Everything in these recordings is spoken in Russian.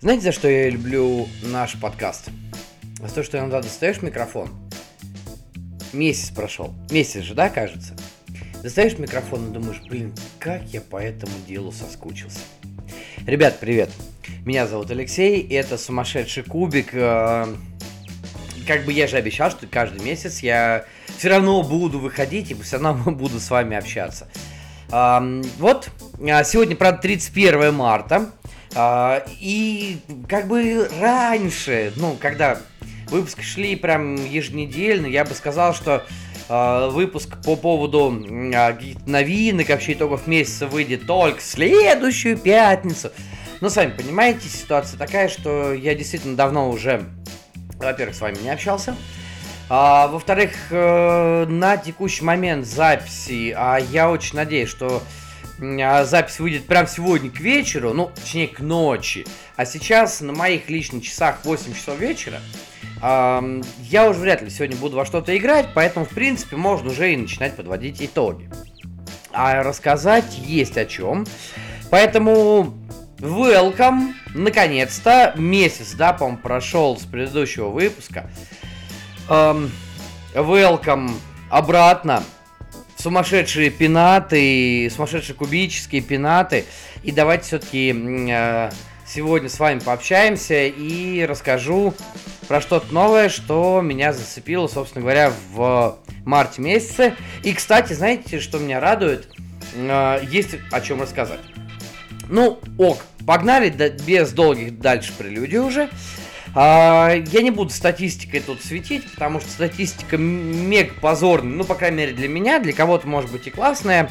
Знаете, за что я люблю наш подкаст? За то, что иногда достаешь микрофон. Месяц прошел. Месяц же, да, кажется? Достаешь микрофон и думаешь, блин, как я по этому делу соскучился. Ребят, привет. Меня зовут Алексей, и это сумасшедший кубик. Э, как бы я же обещал, что каждый месяц я все равно буду выходить и все равно буду с вами общаться. Вот, а сегодня, правда, 31 марта. А, и как бы раньше, ну, когда выпуски шли прям еженедельно, я бы сказал, что э, выпуск по поводу э, новинок, вообще итогов месяца выйдет только следующую пятницу. Но сами понимаете, ситуация такая, что я действительно давно уже, во-первых, с вами не общался. А, во-вторых, э, на текущий момент записи, а я очень надеюсь, что а, запись выйдет прямо сегодня к вечеру, ну, точнее, к ночи. А сейчас на моих личных часах 8 часов вечера. Э, я уже вряд ли сегодня буду во что-то играть, поэтому, в принципе, можно уже и начинать подводить итоги. А рассказать есть о чем. Поэтому welcome, наконец-то, месяц, да, по-моему, прошел с предыдущего выпуска. Эм, welcome обратно. Сумасшедшие пенаты, сумасшедшие кубические пенаты. И давайте все-таки э, сегодня с вами пообщаемся и расскажу про что-то новое, что меня зацепило, собственно говоря, в марте месяце. И, кстати, знаете, что меня радует? Э, есть о чем рассказать. Ну, ок, погнали без долгих дальше прелюдий уже. А, я не буду статистикой тут светить, потому что статистика мега позорная, ну, по крайней мере, для меня, для кого-то, может быть, и классная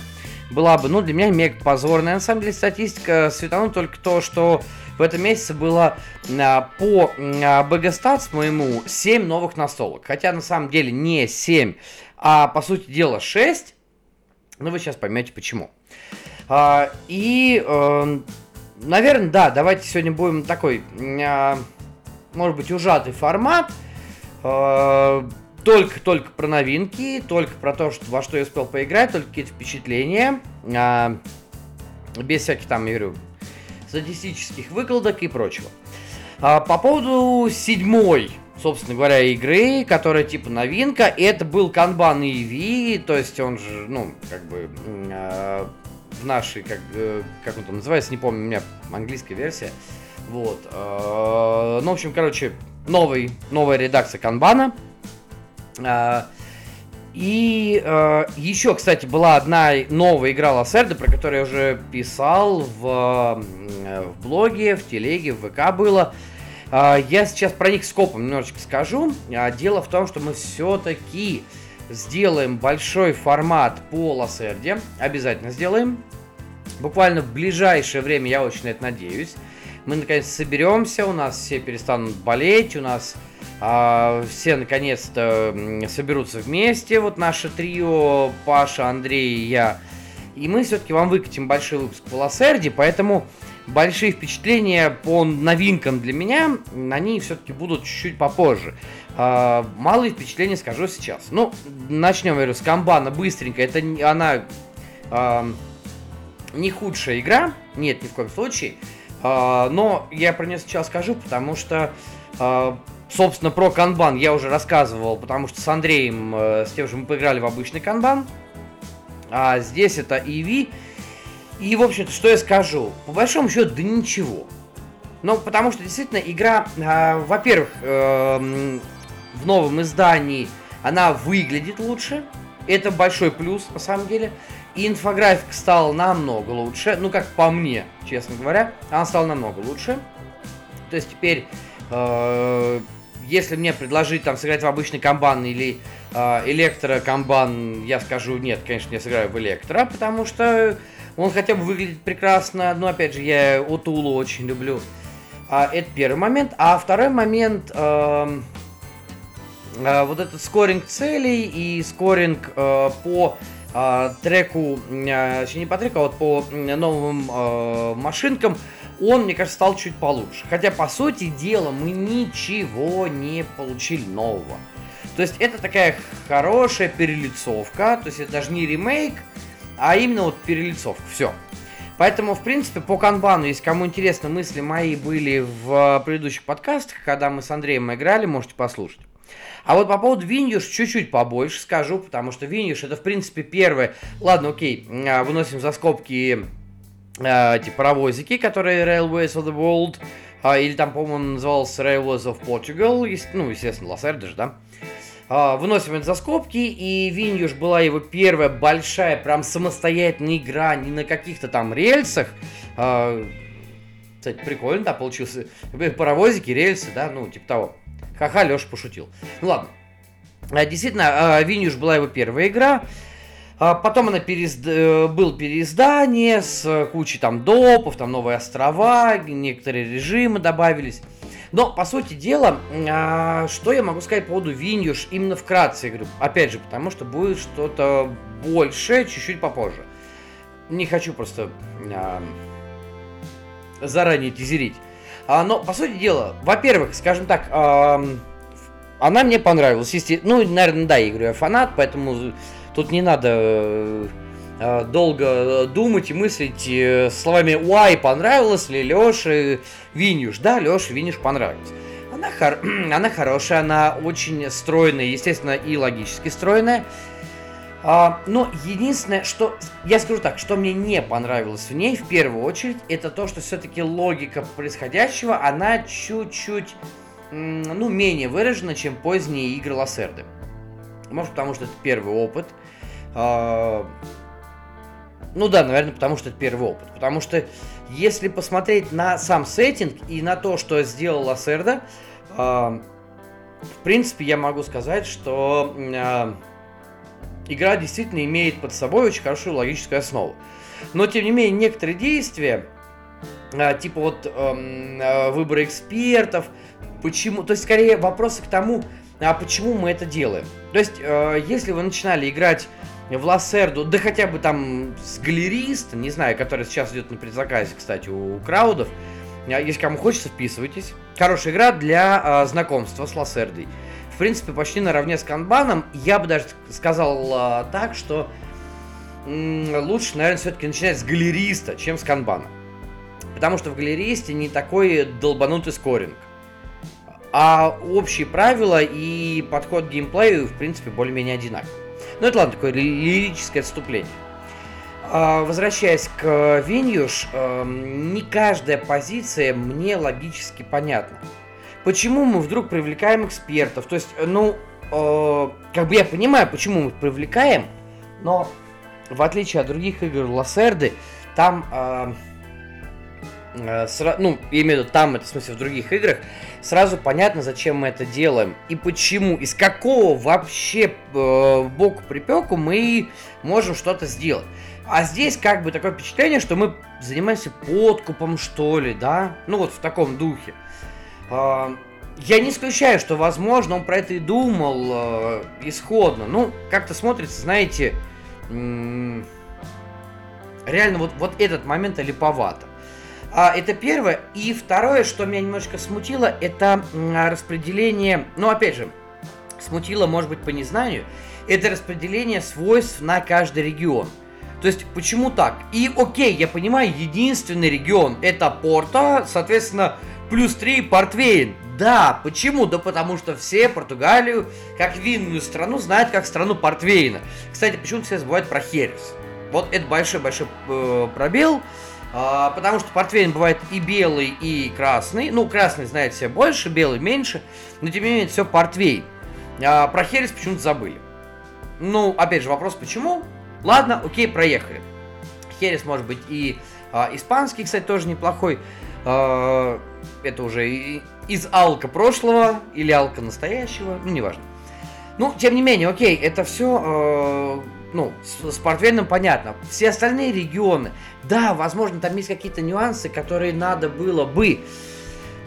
была бы, ну, для меня мега позорная. На самом деле, статистика светанула только то, что в этом месяце было а, по а, BG моему 7 новых настолок. Хотя, на самом деле, не 7, а, по сути дела, 6. Но вы сейчас поймете, почему. А, и, э, наверное, да, давайте сегодня будем такой... А, может быть, ужатый формат. Только-только э, про новинки, только про то, что, во что я успел поиграть, только какие-то впечатления. А, без всяких там, я говорю, статистических выкладок и прочего. А, по поводу седьмой, собственно говоря, игры, которая типа новинка, это был Kanban EV, то есть он же, ну, как бы э, в нашей, как, э, как он там называется, не помню, у меня английская версия. Вот. Э, ну, в общем, короче, новый, новая редакция канбана. Э, и э, еще, кстати, была одна новая игра Лассерда, про которую я уже писал в, в блоге, в телеге, в ВК было. Я сейчас про них скопом немножечко скажу. Дело в том, что мы все-таки сделаем большой формат по Лассерде. Обязательно сделаем. Буквально в ближайшее время, я очень на это надеюсь мы наконец соберемся, у нас все перестанут болеть, у нас а, все наконец-то соберутся вместе, вот наше трио, Паша, Андрей и я. И мы все-таки вам выкатим большой выпуск по Лассерде, поэтому большие впечатления по новинкам для меня, они все-таки будут чуть-чуть попозже. А, малые впечатления скажу сейчас. Ну, начнем, говорю, с Камбана быстренько. Это она а, не худшая игра, нет, ни в коем случае. А, но я про нее сейчас скажу, потому что, а, собственно, про канбан я уже рассказывал, потому что с Андреем, э, с тем же мы поиграли в обычный канбан. А здесь это EV. И, в общем-то, что я скажу? По большому счету, да ничего. Ну, потому что, действительно, игра, а, во-первых, эм, в новом издании она выглядит лучше. Это большой плюс, на самом деле. И инфографика стала намного лучше. Ну, как по мне, честно говоря. Она стала намного лучше. То есть теперь, э, если мне предложить там сыграть в обычный комбан или э, электрокомбан, я скажу нет, конечно, я сыграю в электро, потому что он хотя бы выглядит прекрасно. Но опять же, я Отулу очень люблю. А, это первый момент. А второй момент... Э, э, вот этот скоринг целей и скоринг по треку, э, не по треку, а вот по новым э, машинкам, он, мне кажется, стал чуть получше. Хотя, по сути дела, мы ничего не получили нового. То есть это такая хорошая перелицовка, то есть это даже не ремейк, а именно вот перелицовка, все. Поэтому, в принципе, по канбану, если кому интересно, мысли мои были в предыдущих подкастах, когда мы с Андреем играли, можете послушать. А вот по поводу Виньюш чуть-чуть побольше скажу, потому что Виньюш это, в принципе, первое... Ладно, окей, а, выносим за скобки э, эти паровозики, которые Railways of the World, э, или там, по-моему, назывался Railways of Portugal, ну, естественно, Лассерда же, да? Э, выносим это за скобки, и Виньюш была его первая большая, прям самостоятельная игра, не на каких-то там рельсах, э, кстати, прикольно, да, получился. Паровозики, рельсы, да, ну, типа того. Ха-ха, Леша пошутил. Ну ладно. А, действительно, Виньюш была его первая игра. А, потом она переизд... Э, был переиздание с кучей там допов, там новые острова, некоторые режимы добавились. Но, по сути дела, а, что я могу сказать по поводу Виньюш именно вкратце, говорю, опять же, потому что будет что-то большее чуть-чуть попозже. Не хочу просто заранее тизерить. А, но, по сути дела, во-первых, скажем так, а, она мне понравилась. Если, ну, наверное, да, я говорю, я фанат, поэтому тут не надо а, долго думать и мыслить э, словами «Уай, понравилось ли Лёше Винюш?» Да, Лёше Винюш понравилось. Она, хор... она хорошая, она очень стройная, естественно, и логически стройная. А, но единственное, что я скажу так, что мне не понравилось в ней в первую очередь, это то, что все-таки логика происходящего, она чуть-чуть, ну, менее выражена, чем поздние игры Лассерды. Может, потому что это первый опыт. А, ну да, наверное, потому что это первый опыт. Потому что если посмотреть на сам сеттинг и на то, что сделал Лассерда, а, в принципе, я могу сказать, что игра действительно имеет под собой очень хорошую логическую основу. Но, тем не менее, некоторые действия, а, типа вот эм, э, выбора экспертов, почему, то есть, скорее, вопросы к тому, а почему мы это делаем. То есть, э, если вы начинали играть в Лассерду, да хотя бы там с галериста, не знаю, который сейчас идет на предзаказе, кстати, у краудов, а, если кому хочется, вписывайтесь. Хорошая игра для э, знакомства с Лассердой принципе, почти наравне с канбаном. Я бы даже сказал а, так, что м- лучше, наверное, все-таки начинать с галериста, чем с канбана. Потому что в галеристе не такой долбанутый скоринг. А общие правила и подход к геймплею, в принципе, более-менее одинаковы. Ну, это ладно, такое лирическое отступление. А, возвращаясь к Виньюш, эм, не каждая позиция мне логически понятна почему мы вдруг привлекаем экспертов? То есть, ну, э, как бы я понимаю, почему мы привлекаем, но в отличие от других игр Лассерды, там, э, э, сра- ну, я имею в виду там, это в смысле в других играх, сразу понятно, зачем мы это делаем и почему, из какого вообще э, боку припеку мы можем что-то сделать. А здесь как бы такое впечатление, что мы занимаемся подкупом, что ли, да? Ну вот в таком духе. А, я не исключаю, что, возможно, он про это и думал э, исходно. Ну, как-то смотрится, знаете, реально вот, вот этот момент липовато. А, это первое. И второе, что меня немножко смутило, это распределение, ну, опять же, смутило, может быть, по незнанию, это распределение свойств на каждый регион. То есть, почему так? И окей, я понимаю, единственный регион это Порто, соответственно, плюс 3 портвейн. Да, почему? Да потому что все Португалию, как винную страну, знают как страну портвейна. Кстати, почему-то все забывают про Херес. Вот это большой-большой э, пробел. А, потому что портвейн бывает и белый, и красный. Ну, красный, знаете, все больше, белый меньше. Но, тем не менее, все портвейн. А, про Херес почему-то забыли. Ну, опять же, вопрос почему? Ладно, окей, проехали. Херес может быть и а, испанский, кстати, тоже неплохой. А, это уже из алка прошлого или алка настоящего, ну, неважно. Ну, тем не менее, окей, это все, э, ну, с, с портвейном понятно. Все остальные регионы, да, возможно, там есть какие-то нюансы, которые надо было бы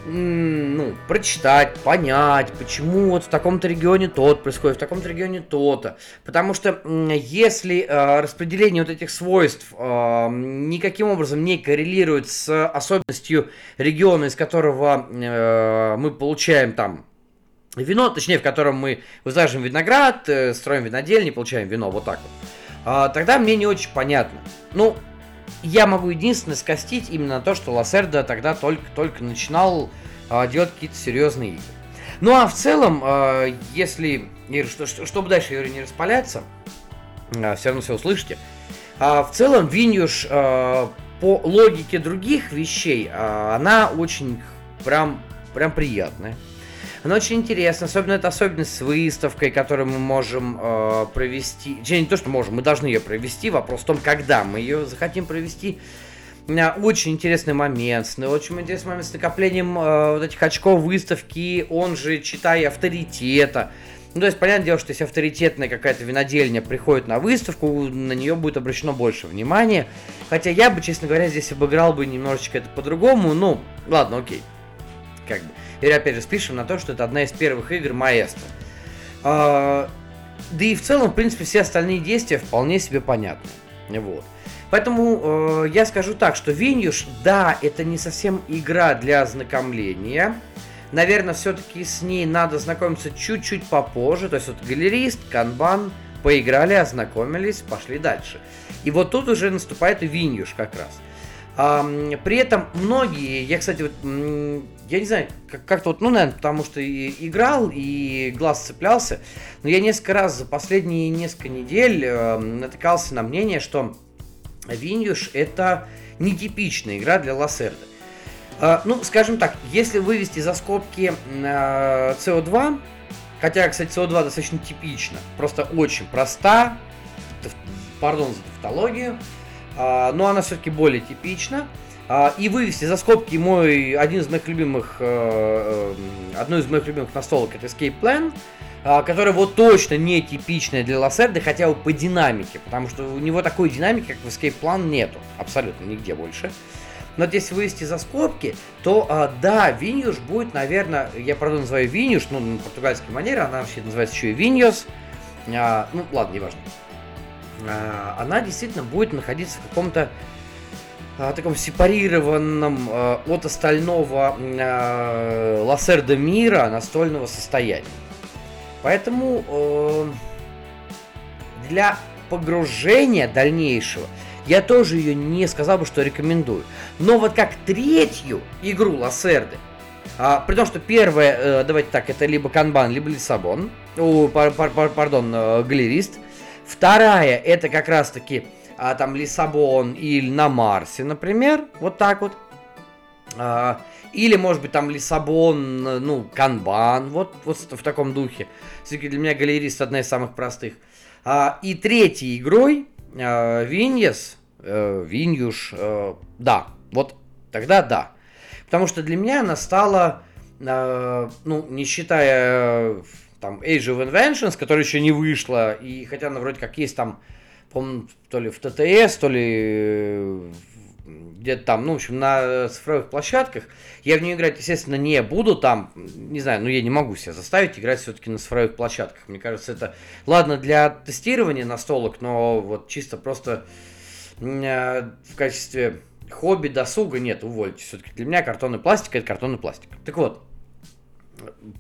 ну, прочитать, понять, почему вот в таком-то регионе тот происходит, в таком-то регионе то-то. Потому что если э, распределение вот этих свойств э, никаким образом не коррелирует с особенностью региона, из которого э, мы получаем там вино, точнее, в котором мы высаживаем виноград, э, строим винодельни, получаем вино, вот так вот, э, тогда мне не очень понятно. Ну, я могу единственное скостить именно то, что Лассерда тогда только-только начинал э, делать какие-то серьезные игры. Ну а в целом, э, если, что, что, чтобы дальше говорю, не распаляться, э, все равно все услышите, э, в целом Виньюш э, по логике других вещей, э, она очень прям, прям приятная. Она очень интересна, особенно это особенность с выставкой, которую мы можем э, провести. Не то, что можем, мы должны ее провести. Вопрос в том, когда мы ее захотим провести. Очень интересный момент, очень интересный момент с накоплением э, вот этих очков выставки, он же, читая авторитета. Ну, то есть, понятное дело, что если авторитетная какая-то винодельня приходит на выставку, на нее будет обращено больше внимания. Хотя я бы, честно говоря, здесь обыграл бы немножечко это по-другому. Ну, ладно, окей. Как бы. И опять же спишем на то, что это одна из первых игр Маэстро. А, да и в целом, в принципе, все остальные действия вполне себе понятны. Вот. Поэтому э, я скажу так, что Виньюш, да, это не совсем игра для ознакомления. Наверное, все-таки с ней надо знакомиться чуть-чуть попозже. То есть вот галерист, канбан, поиграли, ознакомились, пошли дальше. И вот тут уже наступает Виньюш как раз. А, при этом многие, я, кстати, вот, я не знаю, как- как-то вот, ну, наверное, потому что и играл, и глаз цеплялся, но я несколько раз за последние несколько недель э, натыкался на мнение, что Виньюш это нетипичная игра для Лассерда. Э, ну, скажем так, если вывести за скобки э, CO2, хотя, кстати, CO2 достаточно типично, просто очень проста, пардон за тавтологию, но она все-таки более типична. А, и вывести за скобки мой один из моих любимых, э, э, одну из моих любимых настолок это Escape Plan, а, которая вот точно не типичная для Лассерды, хотя бы по динамике, потому что у него такой динамики, как в Escape Plan, нету абсолютно нигде больше. Но вот если вывести за скобки, то да, Виньюш будет, наверное, я правда называю Виньюш, ну, на португальской манере, она вообще называется еще и Виньос. ну, ладно, неважно. А, она действительно будет находиться в каком-то а, таком сепарированном а, от остального Лассерда мира настольного состояния. Поэтому э, для погружения дальнейшего я тоже ее не сказал бы, что рекомендую. Но вот как третью игру Лассерды, а, при том, что первая, э, давайте так, это либо Канбан, либо Лиссабон, о, пар, пар, пар, пардон, э, Галерист – Вторая, это как раз-таки а, там Лиссабон или на Марсе, например, вот так вот. А, или, может быть, там Лиссабон, ну, Канбан, вот, вот в таком духе. Все-таки для меня галерист одна из самых простых. А, и третьей игрой а, Виньес, э, Виньюш, э, да, вот тогда да. Потому что для меня она стала, э, ну, не считая там Age of Inventions, которая еще не вышла, и хотя она вроде как есть там, по то ли в ТТС, то ли э, где-то там, ну, в общем, на цифровых площадках. Я в нее играть, естественно, не буду там, не знаю, ну, я не могу себя заставить играть все-таки на цифровых площадках. Мне кажется, это, ладно, для тестирования настолок, но вот чисто просто э, в качестве хобби, досуга нет, увольте. Все-таки для меня картон и пластик это картон и пластик. Так вот,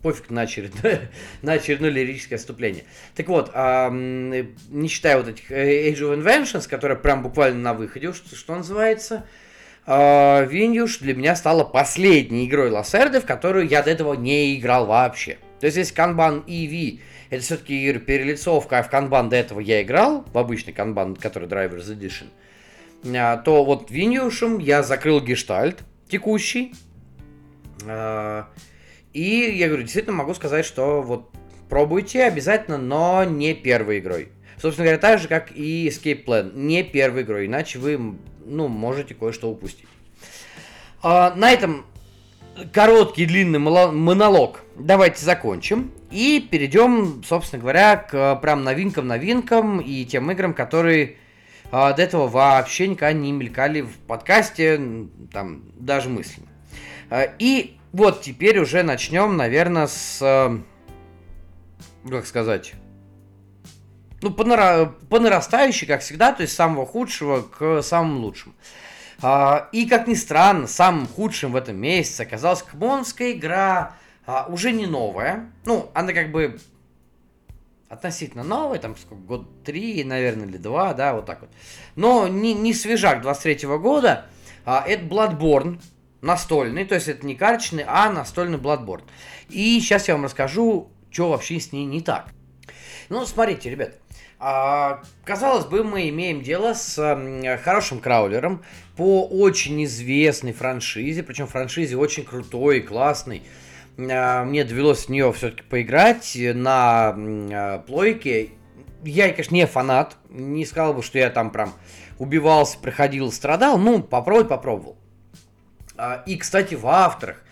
пофиг на очередное, на очередное лирическое отступление. Так вот, не считая вот этих э, Age of Inventions, которые прям буквально на выходе, что, что называется, а, Виньюш для меня стала последней игрой Лассерды, в которую я до этого не играл вообще. То есть, если Kanban EV это все-таки перелицовка, а в Kanban до этого я играл, в обычный Kanban, который Drivers Edition, а, то вот Виньюшем я закрыл гештальт текущий, а, и я говорю, действительно могу сказать, что вот пробуйте обязательно, но не первой игрой. Собственно говоря, так же, как и Escape Plan, не первой игрой, иначе вы, ну, можете кое-что упустить. А, на этом короткий длинный монолог давайте закончим и перейдем, собственно говоря, к прям новинкам-новинкам и тем играм, которые а, до этого вообще никогда не мелькали в подкасте, там, даже мысленно. А, и вот теперь уже начнем, наверное, с... Э, как сказать? Ну, по, нара... по нарастающей, как всегда, то есть с самого худшего к самому лучшему. А, и, как ни странно, самым худшим в этом месяце оказалась Кмонская игра, а, уже не новая. Ну, она как бы... относительно новая, там сколько, год три, наверное, или два, да, вот так вот. Но не, не свежак 23 -го года, а, это Bloodborne, настольный, то есть это не карточный, а настольный Bloodborne. И сейчас я вам расскажу, что вообще с ней не так. Ну, смотрите, ребят, а, казалось бы, мы имеем дело с хорошим краулером по очень известной франшизе, причем франшизе очень крутой и классной. А, мне довелось в нее все-таки поиграть на а, плойке. Я, конечно, не фанат, не сказал бы, что я там прям убивался, проходил, страдал. Ну, попробовать попробовал. И, кстати, в авторах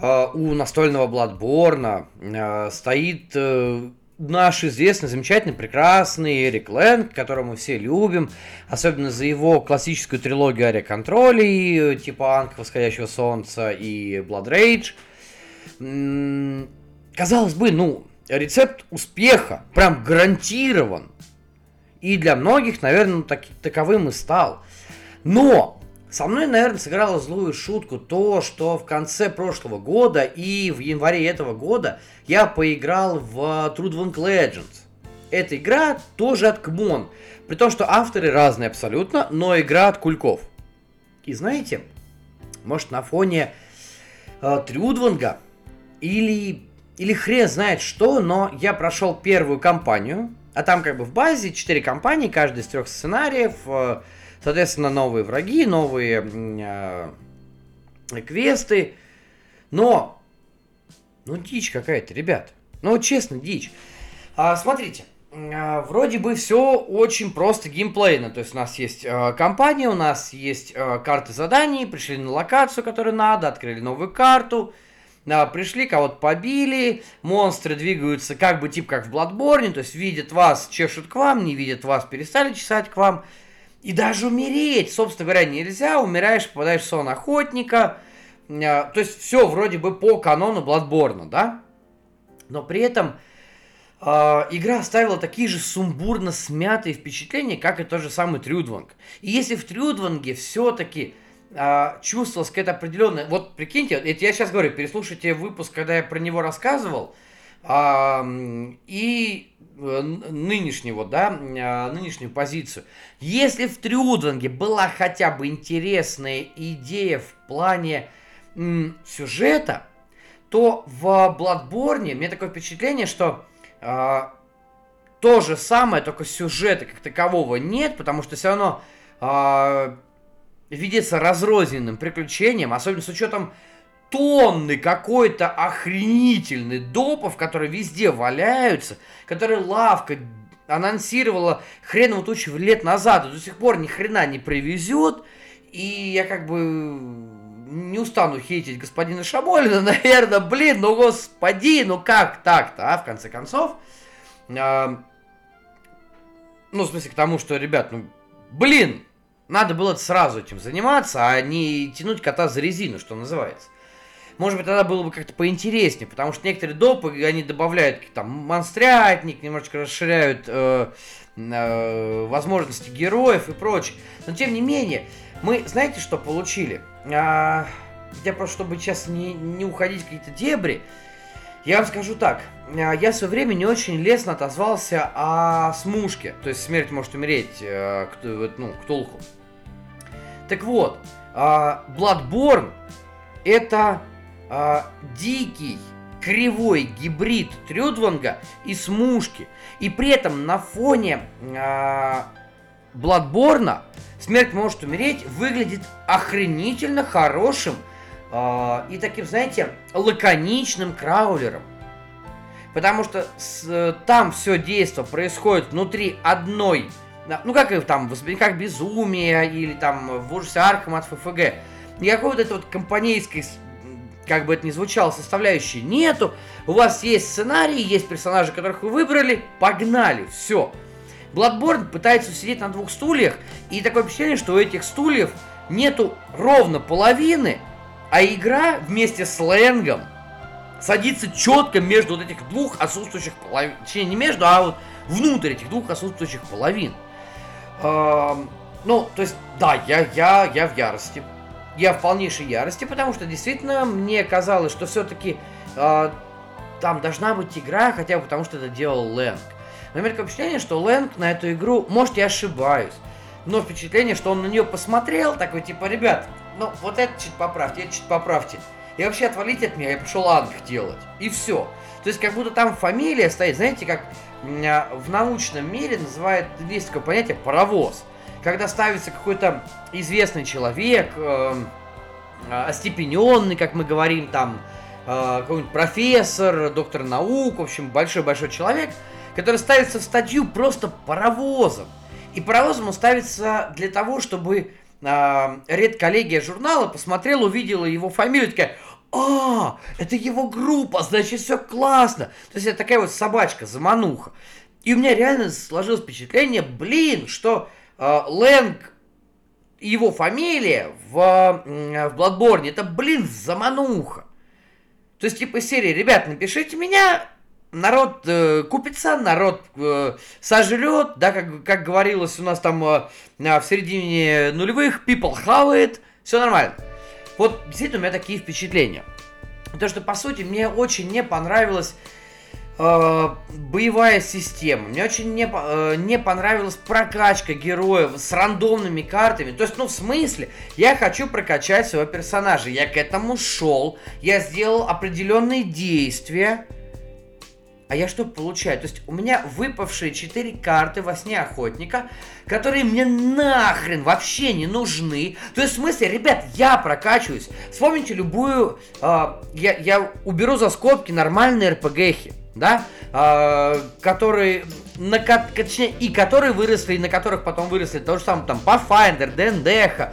у настольного Bloodborne стоит э, наш известный, замечательный, прекрасный Эрик Лэнг, которого мы все любим, особенно за его классическую трилогию Ария Контролей, типа Анк Восходящего Солнца и Blood Rage. Казалось бы, ну, рецепт успеха прям гарантирован. И для многих, наверное, так, таковым и стал. Но со мной, наверное, сыграла злую шутку то, что в конце прошлого года и в январе этого года я поиграл в Trudvang Legends. Эта игра тоже от Кмон, при том, что авторы разные абсолютно, но игра от Кульков. И знаете, может на фоне э, Трюдванга или, или хрен знает что, но я прошел первую кампанию, а там как бы в базе 4 кампании, каждый из трех сценариев, э, Соответственно, новые враги, новые э, квесты. Но, ну дичь какая-то, ребят. Ну честно, дичь. А, смотрите, а, вроде бы все очень просто геймплейно. То есть у нас есть э, компания, у нас есть э, карты заданий, пришли на локацию, которую надо, открыли новую карту. А, пришли, кого-то побили, монстры двигаются как бы типа как в Bloodborne, то есть видят вас, чешут к вам, не видят вас, перестали чесать к вам. И даже умереть, собственно говоря, нельзя. Умираешь, попадаешь в сон охотника. А, то есть все вроде бы по канону Bloodborne, да? Но при этом э, игра оставила такие же сумбурно смятые впечатления, как и тот же самый Трюдванг. И если в Трюдванге все-таки э, чувствовалась какая-то определенная... Вот прикиньте, это я сейчас говорю, переслушайте выпуск, когда я про него рассказывал, и Э, нынешнего, да, а, нынешнюю позицию. Если в Трюдванге была хотя бы интересная идея в плане сюжета, то в Bloodborne мне такое впечатление, что э, то же самое, только сюжета как такового нет, потому что все равно э, видится разрозненным приключением, особенно с учетом тонны какой-то охренительный допов, которые везде валяются, которые лавка анонсировала хреново тучу лет назад, и до сих пор ни хрена не привезет, и я как бы не устану хейтить господина Шамолина, наверное, блин, ну господи, ну как так-то, а, в конце концов. А, ну, в смысле, к тому, что, ребят, ну, блин, надо было сразу этим заниматься, а не тянуть кота за резину, что называется. Может быть, тогда было бы как-то поинтереснее, потому что некоторые допы, они добавляют там монстрятник, немножечко расширяют э, э, возможности героев и прочее. Но тем не менее, мы, знаете, что получили? А, я просто, чтобы сейчас не, не уходить в какие-то дебри, я вам скажу так. А, я в свое время не очень лестно отозвался о смушке. То есть смерть может умереть, э, ну, Ктулху. Так вот, а, Bloodborne это э, дикий, кривой гибрид Трюдванга и Смушки. И при этом на фоне э, Бладборна Смерть может умереть выглядит охренительно хорошим э, и таким, знаете, лаконичным краулером. Потому что с, там все действо происходит внутри одной, ну как там, в как безумие или там в Ужасе Аркхэма от FFG. Никакой вот этой вот компанейской как бы это ни звучало, составляющей нету. У вас есть сценарий, есть персонажи, которых вы выбрали, погнали, все. Bloodborne пытается сидеть на двух стульях, и такое впечатление, что у этих стульев нету ровно половины, а игра вместе с сленгом садится четко между вот этих двух отсутствующих половин. Точнее, не между, а вот внутрь этих двух отсутствующих половин. Эм, ну, то есть, да, я, я, я в ярости я в полнейшей ярости, потому что действительно мне казалось, что все-таки э, там должна быть игра, хотя бы потому что это делал Лэнг. Но у меня такое впечатление, что Лэнг на эту игру, может, я ошибаюсь, но впечатление, что он на нее посмотрел, такой, типа, ребят, ну, вот это чуть поправьте, это чуть поправьте. И вообще отвалите от меня, я пошел анг делать. И все. То есть, как будто там фамилия стоит, знаете, как а, в научном мире называют, есть такое понятие паровоз. Когда ставится какой-то известный человек, э, остепененный, как мы говорим, там, э, какой-нибудь профессор, доктор наук, в общем, большой-большой человек, который ставится в статью просто паровозом. И паровозом он ставится для того, чтобы э, редколлегия журнала посмотрела, увидела его фамилию, такая, а, это его группа, значит, все классно. То есть это такая вот собачка, замануха. И у меня реально сложилось впечатление, блин, что э, Лэнг его фамилия в, в Bloodborne, это, блин, замануха. То есть, типа серии, ребят, напишите меня, народ э, купится, народ э, сожрет, да, как, как говорилось у нас там э, в середине нулевых, people хавает, все нормально. Вот действительно у меня такие впечатления. То, что, по сути, мне очень не понравилось боевая система. Мне очень не, э, не понравилась прокачка героев с рандомными картами. То есть, ну, в смысле, я хочу прокачать своего персонажа. Я к этому шел, я сделал определенные действия. А я что получаю? То есть у меня выпавшие 4 карты во сне охотника, которые мне нахрен вообще не нужны. То есть в смысле, ребят, я прокачиваюсь. Вспомните любую... Э, я, я уберу за скобки нормальные РПГхи да, э, которые, на, точнее, и которые выросли, и на которых потом выросли, то же самое, там, Pathfinder, Дендеха,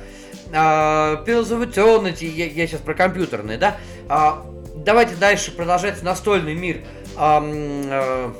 э, Pillars of Eternity, я, я сейчас про компьютерные, да, э, давайте дальше продолжать настольный мир, э, э,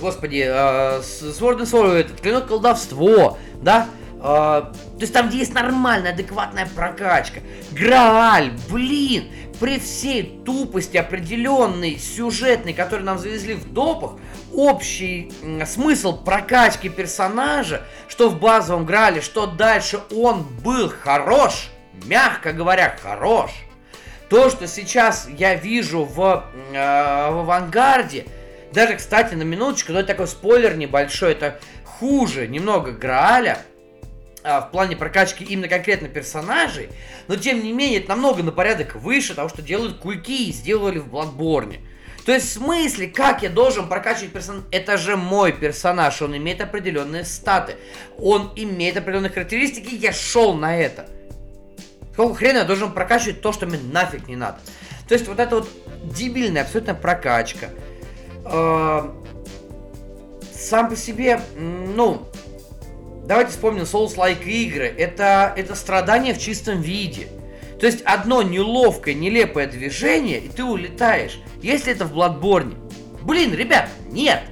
господи, э, Sword and Sorrow, этот, Клинок Колдовство, да, э, то есть там, где есть нормальная, адекватная прокачка, Грааль, блин, при всей тупости определенной сюжетной, которую нам завезли в допах, общий смысл прокачки персонажа, что в базовом Грале, что дальше он был хорош, мягко говоря, хорош. То, что сейчас я вижу в, э, в авангарде, даже, кстати, на минуточку, но это такой спойлер небольшой, это хуже немного Грааля – а, в плане прокачки именно конкретно персонажей, но тем не менее это намного на порядок выше того, что делают кульки и сделали в Bloodborne. То есть в смысле, как я должен прокачивать персонаж? Это же мой персонаж, он имеет определенные статы, он имеет определенные характеристики, я шел на это. Какого хрена я должен прокачивать то, что мне нафиг не надо? То есть вот это вот дебильная абсолютно прокачка. Э, сам по себе, ну, давайте вспомним Souls-like игры. Это, это страдание в чистом виде. То есть одно неловкое, нелепое движение, и ты улетаешь. Если это в Bloodborne. Блин, ребят, нет.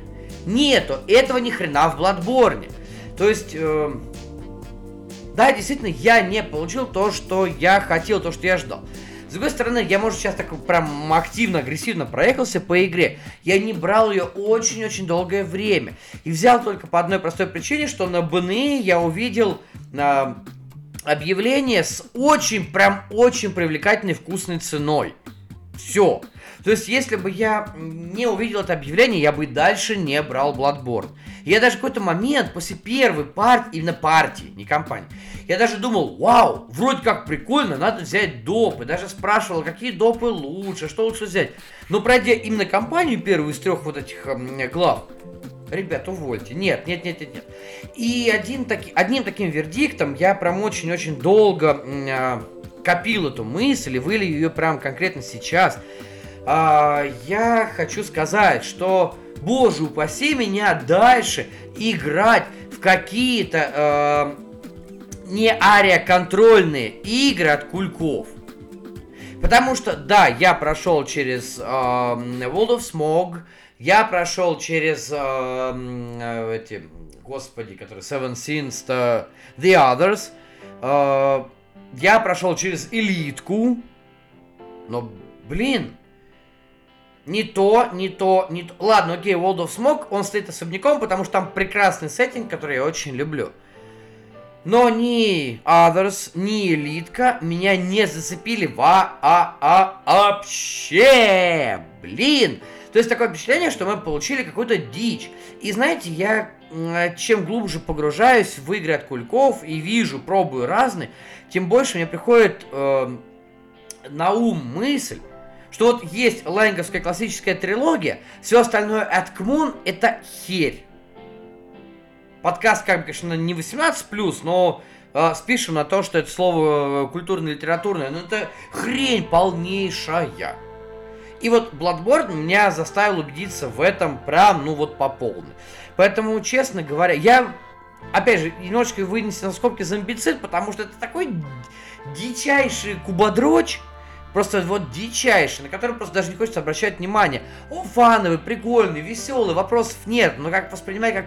Нету. Этого ни хрена в Bloodborne. То есть... Э, да, действительно, я не получил то, что я хотел, то, что я ждал. С другой стороны, я, может, сейчас так прям активно, агрессивно проехался по игре. Я не брал ее очень-очень долгое время. И взял только по одной простой причине, что на БНИ я увидел э, объявление с очень, прям очень привлекательной вкусной ценой. Все. То есть, если бы я не увидел это объявление, я бы дальше не брал Bloodborne. Я даже в какой-то момент, после первой партии, именно партии, не компании, я даже думал, вау, вроде как прикольно, надо взять допы. Даже спрашивал, какие допы лучше, что лучше взять. Но пройдя именно компанию первую из трех вот этих э, глав, ребят, увольте. Нет, нет, нет, нет, нет. И один таки, одним таким вердиктом я прям очень-очень долго э, копил эту мысль и вылью ее прям конкретно сейчас. Э, я хочу сказать, что боже упаси меня дальше играть в какие-то э, не ариоконтрольные игры от кульков. Потому что, да, я прошел через э, World of Smog, я прошел через э, э, эти, господи, которые Seven Sins, the, the Others, э, я прошел через Элитку, но, блин, не то, не то, не то. Ладно, окей, World of Smoke, он стоит особняком, потому что там прекрасный сеттинг, который я очень люблю. Но ни Others, ни Элитка меня не зацепили во а а вообще. Блин. То есть такое впечатление, что мы получили какую-то дичь. И знаете, я чем глубже погружаюсь в игры от Кульков и вижу, пробую разные, тем больше мне приходит э, на ум мысль, что вот есть лайнговская классическая трилогия, все остальное от Кмун это херь. Подкаст, как бы, конечно, не 18+, но э, спишем на то, что это слово э, культурно-литературное, но это хрень полнейшая. И вот Bloodborne меня заставил убедиться в этом прям, ну вот по полной. Поэтому, честно говоря, я, опять же, немножечко вынести на скобки зомбицид, потому что это такой дичайший кубодрочь, Просто вот дичайший, на который просто даже не хочется обращать внимание. Он фановый, прикольный, веселый, вопросов нет. Но как воспринимай как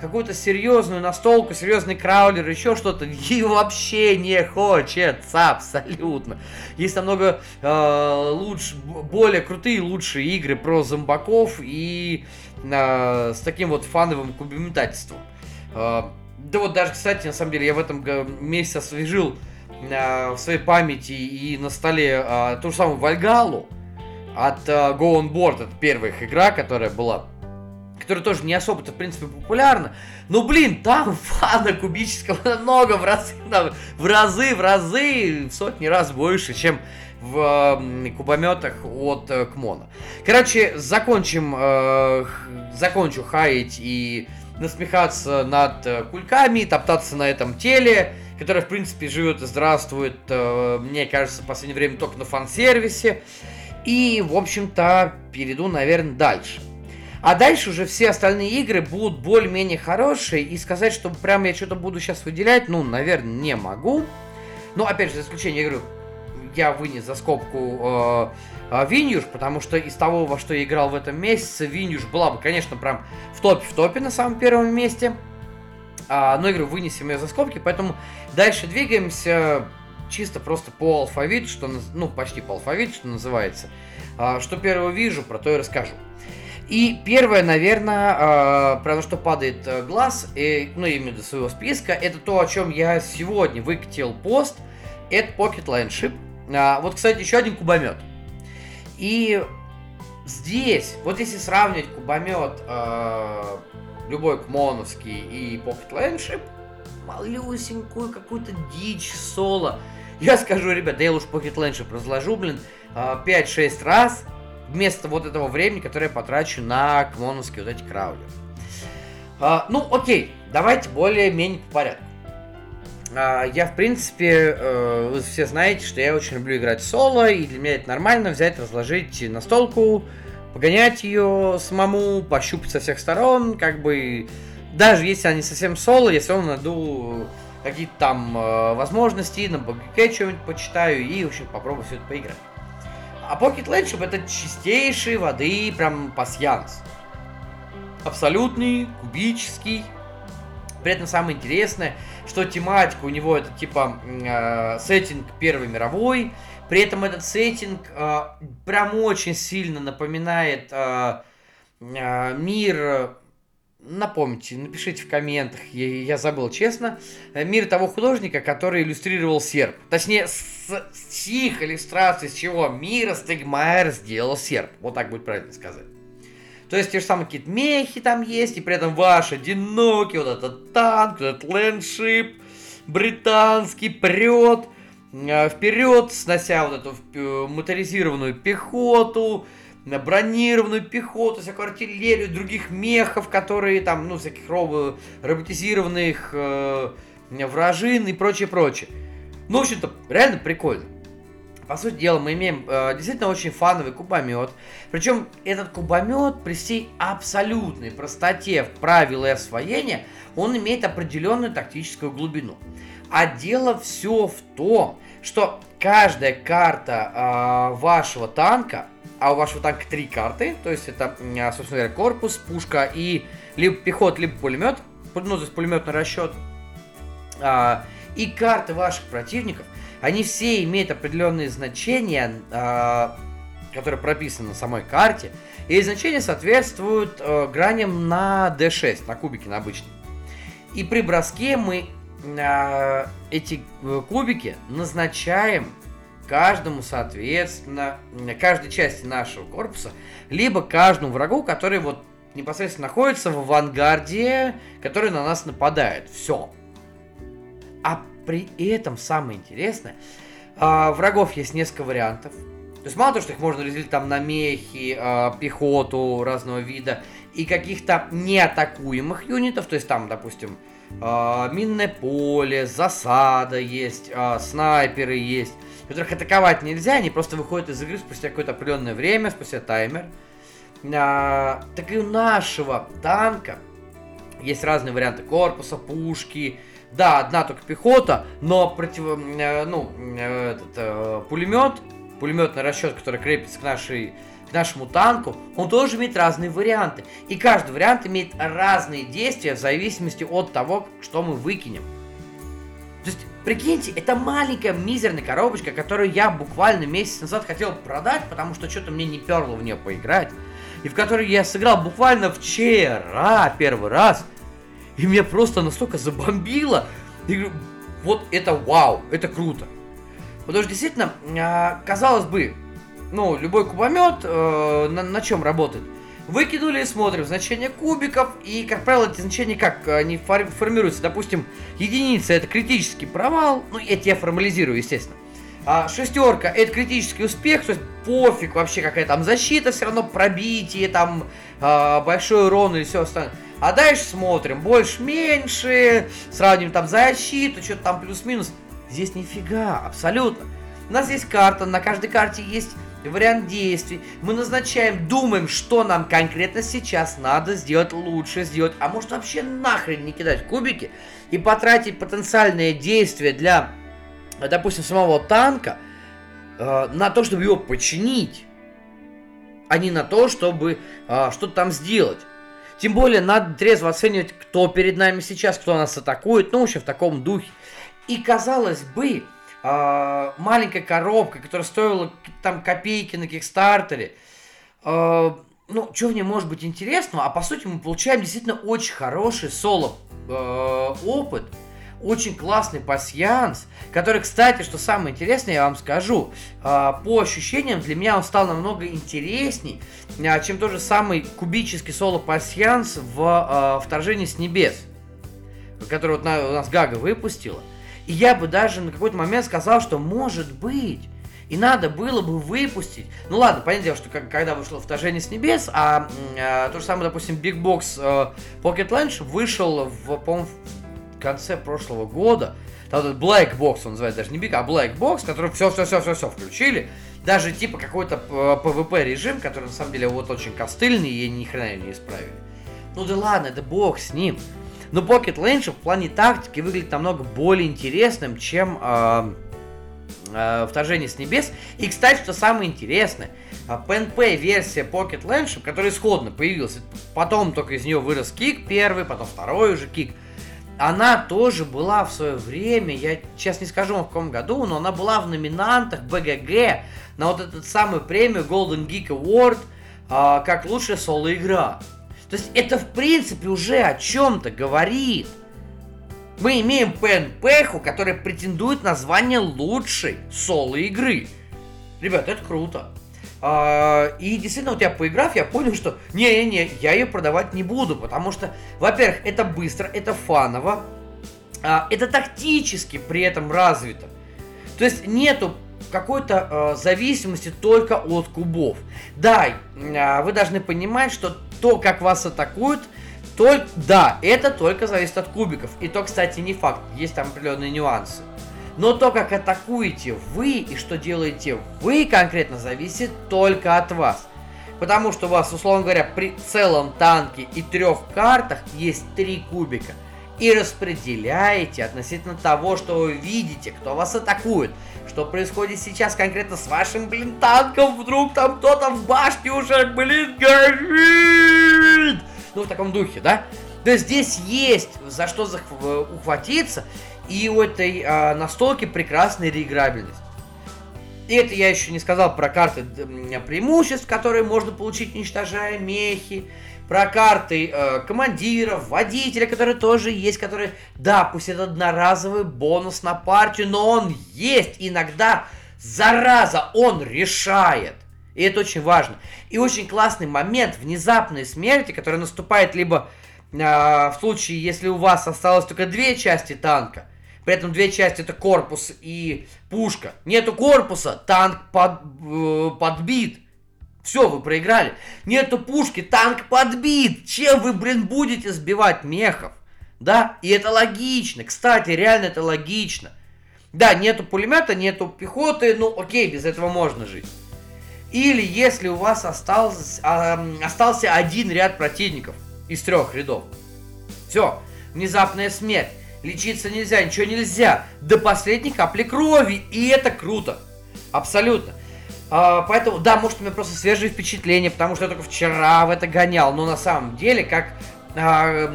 какую-то серьезную настолку, серьезный краулер, еще что-то, и вообще не хочется абсолютно. Есть намного э, лучше, более крутые, лучшие игры про зомбаков и э, с таким вот фановым кубометательством. Э, да вот даже, кстати, на самом деле, я в этом месяце освежил в своей памяти и на столе э, ту же самую Вальгалу от э, Go On Board, первая их игра, которая была которая тоже не особо-то, в принципе, популярна. Но, блин, там фана кубического намного в разы, в разы, в разы, в сотни раз больше, чем в э, кубометах от э, Кмона. Короче, закончим, э, закончу хаять и насмехаться над э, кульками, топтаться на этом теле которая, в принципе, живет и здравствует, э, мне кажется, в последнее время только на фан-сервисе. И, в общем-то, перейду, наверное, дальше. А дальше уже все остальные игры будут более-менее хорошие, и сказать, что прям я что-то буду сейчас выделять, ну, наверное, не могу. Но, опять же, за исключением, я говорю, я вынес за скобку э, э, Виньюш, потому что из того, во что я играл в этом месяце, Виньюш была бы, конечно, прям в топе, в топе на самом первом месте. А, но игру вынесем ее за скобки, поэтому дальше двигаемся чисто просто по алфавиту, что, ну, почти по алфавиту, что называется. А, что первое вижу, про то и расскажу. И первое, наверное, а, про что падает э, глаз, и, ну, именно до своего списка, это то, о чем я сегодня выкатил пост, это Pocket Landship. А, вот, кстати, еще один кубомет. И здесь, вот если сравнивать кубомет а, любой Кмоновский и Pocket Landship, малюсенькую какую-то дичь соло. Я скажу, ребят, да я лучше Pocket Landship разложу, блин, 5-6 а, раз вместо вот этого времени, которое я потрачу на кмоновские вот эти краули. А, ну, окей, давайте более-менее по порядку. А, я, в принципе, э, вы все знаете, что я очень люблю играть соло, и для меня это нормально взять, разложить на столку, погонять ее самому, пощупать со всех сторон, как бы, даже если они совсем соло, все равно найду какие-то там э, возможности, на БГК что-нибудь почитаю и, в общем, попробую все это поиграть. А Pocket Landship это чистейшей воды прям пасьянс. Абсолютный, кубический. При этом самое интересное, что тематика у него это типа э, сеттинг Первой мировой, при этом этот сеттинг э, прям очень сильно напоминает э, э, мир напомните, напишите в комментах, я, я забыл честно, мир того художника, который иллюстрировал серп. Точнее, с, с их иллюстрации, с чего мира Стегмайер сделал серп. Вот так будет правильно сказать. То есть те же самые какие-то мехи там есть, и при этом ваш одинокий вот этот танк, этот лэндшип британский прет Э, вперед, снося вот эту э, моторизированную пехоту, бронированную пехоту, всякую артиллерию, других мехов, которые там, ну, всяких робо роботизированных э, вражин и прочее, прочее. Ну, в общем-то, реально прикольно. По сути дела, мы имеем э, действительно очень фановый кубомет. Причем этот кубомет при всей абсолютной простоте в правила и освоения, он имеет определенную тактическую глубину. А дело все в том, что каждая карта э, вашего танка, а у вашего танка три карты, то есть это, собственно говоря, корпус, пушка и либо пехот, либо пулемет, ну, то есть пулеметный расчет, э, и карты ваших противников, они все имеют определенные значения, э, которые прописаны на самой карте, и значения соответствуют э, граням на D6, на кубике, на обычном. И при броске мы эти э, кубики назначаем каждому, соответственно, каждой части нашего корпуса, либо каждому врагу, который вот непосредственно находится в авангарде, который на нас нападает. Все. А при этом самое интересное, а, врагов есть несколько вариантов. То есть мало того, что их можно разделить там на мехи, а, пехоту разного вида и каких-то неатакуемых юнитов, то есть там, допустим, а, минное поле, засада есть, а, снайперы есть, которых атаковать нельзя, они просто выходят из игры спустя какое-то определенное время, спустя таймер. А, так и у нашего танка есть разные варианты корпуса, пушки. Да, одна только пехота, но против, э, ну, э, этот, э, пулемет, пулеметный расчет, который крепится к нашей нашему танку, он тоже имеет разные варианты. И каждый вариант имеет разные действия в зависимости от того, что мы выкинем. То есть, прикиньте, это маленькая мизерная коробочка, которую я буквально месяц назад хотел продать, потому что что-то мне не перло в нее поиграть. И в которой я сыграл буквально вчера первый раз. И меня просто настолько забомбило. И говорю, вот это вау, это круто. Потому что действительно, а, казалось бы, ну, любой кубомет э, на, на чем работает? Выкинули смотрим значение кубиков, и, как правило, эти значения как они формируются. Допустим, единица это критический провал, ну, это я формализирую, естественно. А шестерка это критический успех, то есть пофиг вообще какая там защита, все равно пробитие, там э, большой урон и все остальное. А дальше смотрим, больше-меньше, сравним там защиту, что-то там плюс-минус. Здесь нифига, абсолютно. У нас есть карта, на каждой карте есть вариант действий. Мы назначаем, думаем, что нам конкретно сейчас надо сделать лучше, сделать. А может вообще нахрен не кидать кубики и потратить потенциальные действия для, допустим, самого танка э, на то, чтобы его починить, а не на то, чтобы э, что-то там сделать. Тем более надо трезво оценивать, кто перед нами сейчас, кто нас атакует, ну, вообще в таком духе. И казалось бы, маленькая коробка, которая стоила там копейки на Кикстартере, э, ну, что в ней может быть интересного, а по сути мы получаем действительно очень хороший соло э, опыт, очень классный пассианс, который, кстати, что самое интересное, я вам скажу, по ощущениям для меня он стал намного интересней, чем тот же самый кубический соло пассианс в «Вторжении с небес», который вот у нас Гага выпустила. И я бы даже на какой-то момент сказал, что может быть, и надо было бы выпустить. Ну ладно, понятное дело, что когда вышло «Вторжение с небес», а, а то же самое, допустим, Big Box э, Pocket Lunch вышел, в, по-моему, в конце прошлого года. Там этот Black Box, он называется даже не Big, а Black Box, который все-все-все-все-все включили. Даже типа какой-то PvP э, режим, который на самом деле вот очень костыльный, и ни хрена не исправили. Ну да ладно, это бог с ним. Но Pocket Range в плане тактики выглядит намного более интересным, чем э, э, Вторжение с небес. И, кстати, что самое интересное, PNP версия Pocket Launch, которая исходно появилась, потом только из нее вырос кик первый, потом второй уже кик, она тоже была в свое время, я сейчас не скажу в каком году, но она была в номинантах БГГ на вот этот самый премию Golden Geek Award а, как лучшая соло-игра. То есть это в принципе уже о чем-то говорит. Мы имеем ПНПху, которая претендует на звание лучшей соло-игры. Ребят, это круто. А, и действительно, вот я поиграв, я понял, что не-не-не, я ее продавать не буду, потому что, во-первых, это быстро, это фаново, а, это тактически при этом развито. То есть нету какой-то э, зависимости только от кубов. Да, вы должны понимать, что то, как вас атакуют, только, да, это только зависит от кубиков. И то, кстати, не факт, есть там определенные нюансы. Но то, как атакуете вы и что делаете вы конкретно, зависит только от вас. Потому что у вас, условно говоря, при целом танке и трех картах есть три кубика. И распределяете относительно того, что вы видите, кто вас атакует. Что происходит сейчас конкретно с вашим, блин, танком? Вдруг там кто-то в башне уже, блин, горит! Ну, в таком духе, да? Есть здесь есть за что э, ухватиться, и у этой а, настолки прекрасная реиграбельность. И это я еще не сказал про карты преимуществ, которые можно получить, уничтожая мехи, про карты э, командиров, водителя, которые тоже есть, которые, да, пусть это одноразовый бонус на партию, но он есть иногда Зараза, он решает. И это очень важно. И очень классный момент внезапной смерти, которая наступает либо э, в случае, если у вас осталось только две части танка, при этом две части это корпус и пушка. Нету корпуса, танк под, э, подбит. Все, вы проиграли. Нету пушки, танк подбит. Чем вы, блин, будете сбивать мехов? Да, и это логично. Кстати, реально это логично. Да, нету пулемета, нету пехоты, ну окей, без этого можно жить. Или если у вас остался, э, остался один ряд противников из трех рядов. Все, внезапная смерть. Лечиться нельзя, ничего нельзя. До последней капли крови. И это круто. Абсолютно. А, поэтому, да, может, у меня просто свежие впечатления, потому что я только вчера в это гонял. Но на самом деле, как а,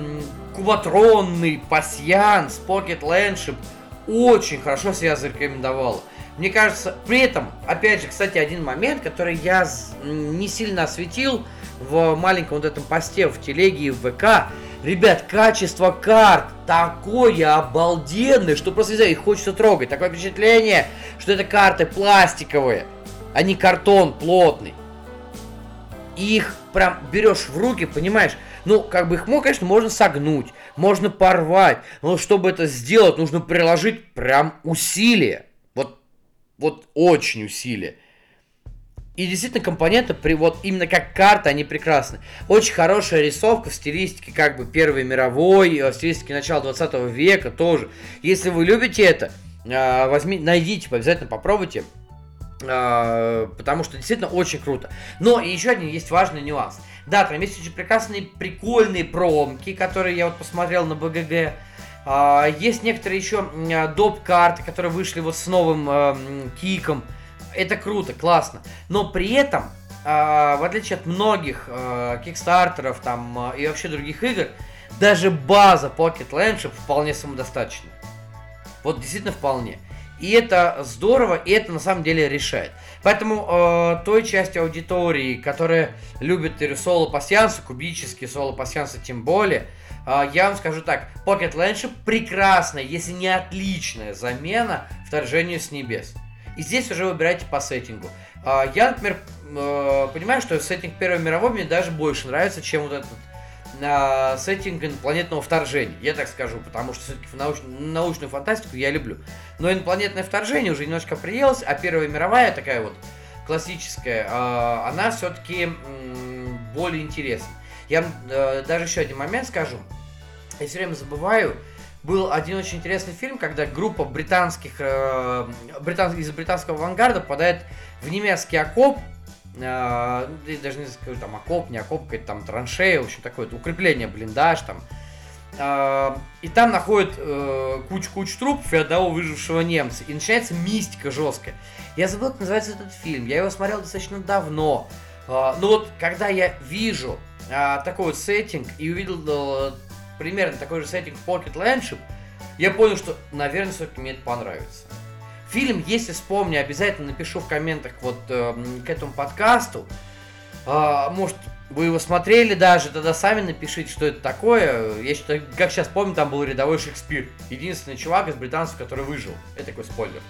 кубатронный пасьянс, Pocket Landship очень хорошо себя зарекомендовала. Мне кажется, при этом, опять же, кстати, один момент, который я не сильно осветил в маленьком вот этом посте в телеге и в ВК. Ребят, качество карт такое обалденное, что просто, не знаю, их хочется трогать. Такое впечатление, что это карты пластиковые, а не картон плотный. Их прям берешь в руки, понимаешь? Ну, как бы их, можно, конечно, можно согнуть, можно порвать, но чтобы это сделать, нужно приложить прям усилия вот очень усилие. И действительно компоненты, при, вот именно как карта, они прекрасны. Очень хорошая рисовка в стилистике как бы Первой мировой, э, в стилистике начала 20 века тоже. Если вы любите это, э, возьми, найдите, обязательно попробуйте. Э, потому что действительно очень круто. Но еще один есть важный нюанс. Да, там есть очень прекрасные, прикольные промки, которые я вот посмотрел на БГГ. А, есть некоторые еще доп-карты, которые вышли вот с новым киком. Это круто, классно. Но при этом, в отличие от многих кикстартеров там, и вообще других игр, даже база Pocket Landship вполне самодостаточна. Вот действительно вполне. И это здорово, и это на самом деле решает. Поэтому э, той части аудитории, которая любит соло пассиансы, кубические соло пассиансы тем более, а, я вам скажу так, Pocket Launcher прекрасная, если не отличная замена вторжению с небес. И здесь уже выбирайте по сеттингу. А, я, например, э, понимаю, что сеттинг Первой мировой мне даже больше нравится, чем вот этот а, сеттинг инопланетного вторжения. Я так скажу, потому что все-таки науч... научную фантастику я люблю. Но инопланетное вторжение уже немножко приелось, а Первая мировая такая вот классическая, она все-таки более интересна. Я э, даже еще один момент скажу я все время забываю, был один очень интересный фильм, когда группа британских, э, британ, из британского авангарда попадает в немецкий окоп, э, даже не скажу, там окоп, не окоп, какая-то там траншея, в общем, такое укрепление, блиндаж там. Э, и там находят э, кучу-кучу трупов и одного выжившего немца. И начинается мистика жесткая. Я забыл, как называется этот фильм. Я его смотрел достаточно давно. Э, но вот, когда я вижу э, такой вот сеттинг и увидел э, примерно такой же сеттинг в Pocket Landship, я понял, что, наверное, все-таки мне это понравится. Фильм, если вспомню, обязательно напишу в комментах вот э, к этому подкасту. Э, может, вы его смотрели даже, тогда сами напишите, что это такое. Я считаю, как сейчас помню, там был рядовой Шекспир. Единственный чувак из британцев, который выжил. Это такой спойлер.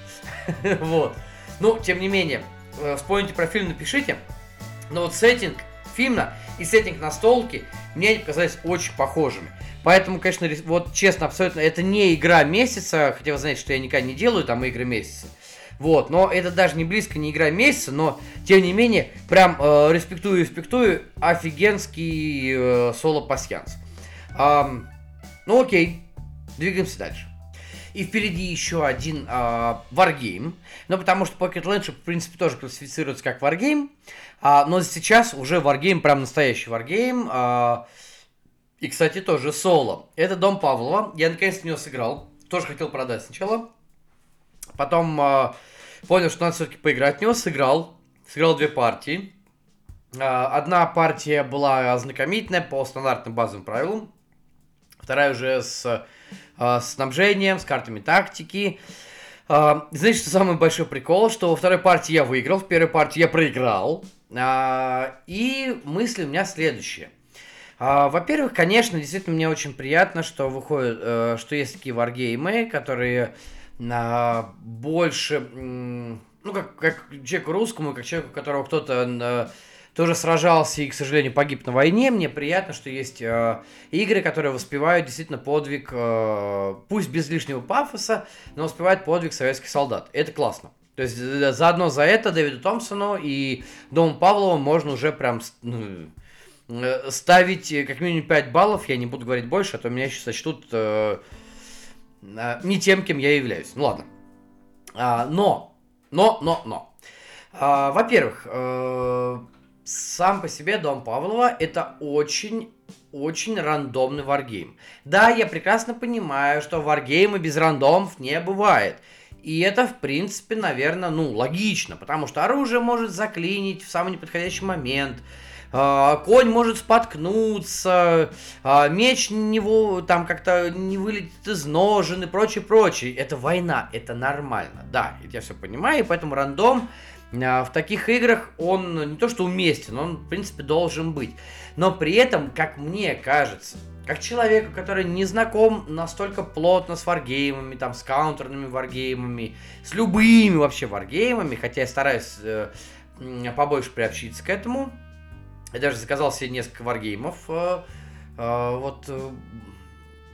Вот. Ну, тем не менее, э, вспомните про фильм, напишите. Но вот сеттинг фильма и сеттинг настолки мне показались очень похожими. Поэтому, конечно, вот честно, абсолютно, это не игра месяца, хотя вы знаете, что я никогда не делаю там игры месяца. Вот, но это даже не близко не игра месяца, но тем не менее, прям э, респектую, респектую, офигенский э, соло-пасьянс. Эм, ну окей, двигаемся дальше. И впереди еще один э, Wargame. Ну, потому что Pocket Launcher, в принципе, тоже классифицируется как Wargame. Э, но сейчас уже Wargame, прям настоящий Wargame. Э, и, кстати, тоже соло. Это Дом Павлова. Я наконец-то в него сыграл. Тоже хотел продать сначала. Потом э, понял, что надо все-таки поиграть в него. Сыграл. Сыграл две партии. Э, одна партия была ознакомительная по стандартным базовым правилам. Вторая уже с э, снабжением, с картами тактики. Э, знаете, что самый большой прикол? Что во второй партии я выиграл, в первой партии я проиграл. Э, и мысли у меня следующие. А, во-первых, конечно, действительно мне очень приятно, что выходит, э, что есть такие варгеймы, которые больше ну, как, как человеку русскому, как человеку, которого кто-то тоже сражался и, к сожалению, погиб на войне. Мне приятно, что есть э, игры, которые воспевают действительно подвиг, э, пусть без лишнего пафоса, но воспевают подвиг советских солдат. Это классно. То есть заодно за это Дэвиду Томпсону и Дому Павлову можно уже прям ну, э, ставить как минимум 5 баллов. Я не буду говорить больше, а то меня еще сочтут э, э, не тем, кем я являюсь. Ну ладно. А, но, но, но, но. А, во-первых, э, сам по себе Дом Павлова это очень очень рандомный варгейм. Да, я прекрасно понимаю, что варгеймы без рандомов не бывает. И это, в принципе, наверное, ну, логично, потому что оружие может заклинить в самый неподходящий момент, э, конь может споткнуться, э, меч него там как-то не вылетит из ножен и прочее, прочее. Это война, это нормально, да, я все понимаю, и поэтому рандом а, в таких играх он не то что уместен, он, в принципе, должен быть. Но при этом, как мне кажется, как человеку, который не знаком настолько плотно с варгеймами, там, с каунтерными варгеймами, с любыми вообще варгеймами, хотя я стараюсь э, побольше приобщиться к этому. Я даже заказал себе несколько варгеймов э, э, вот э,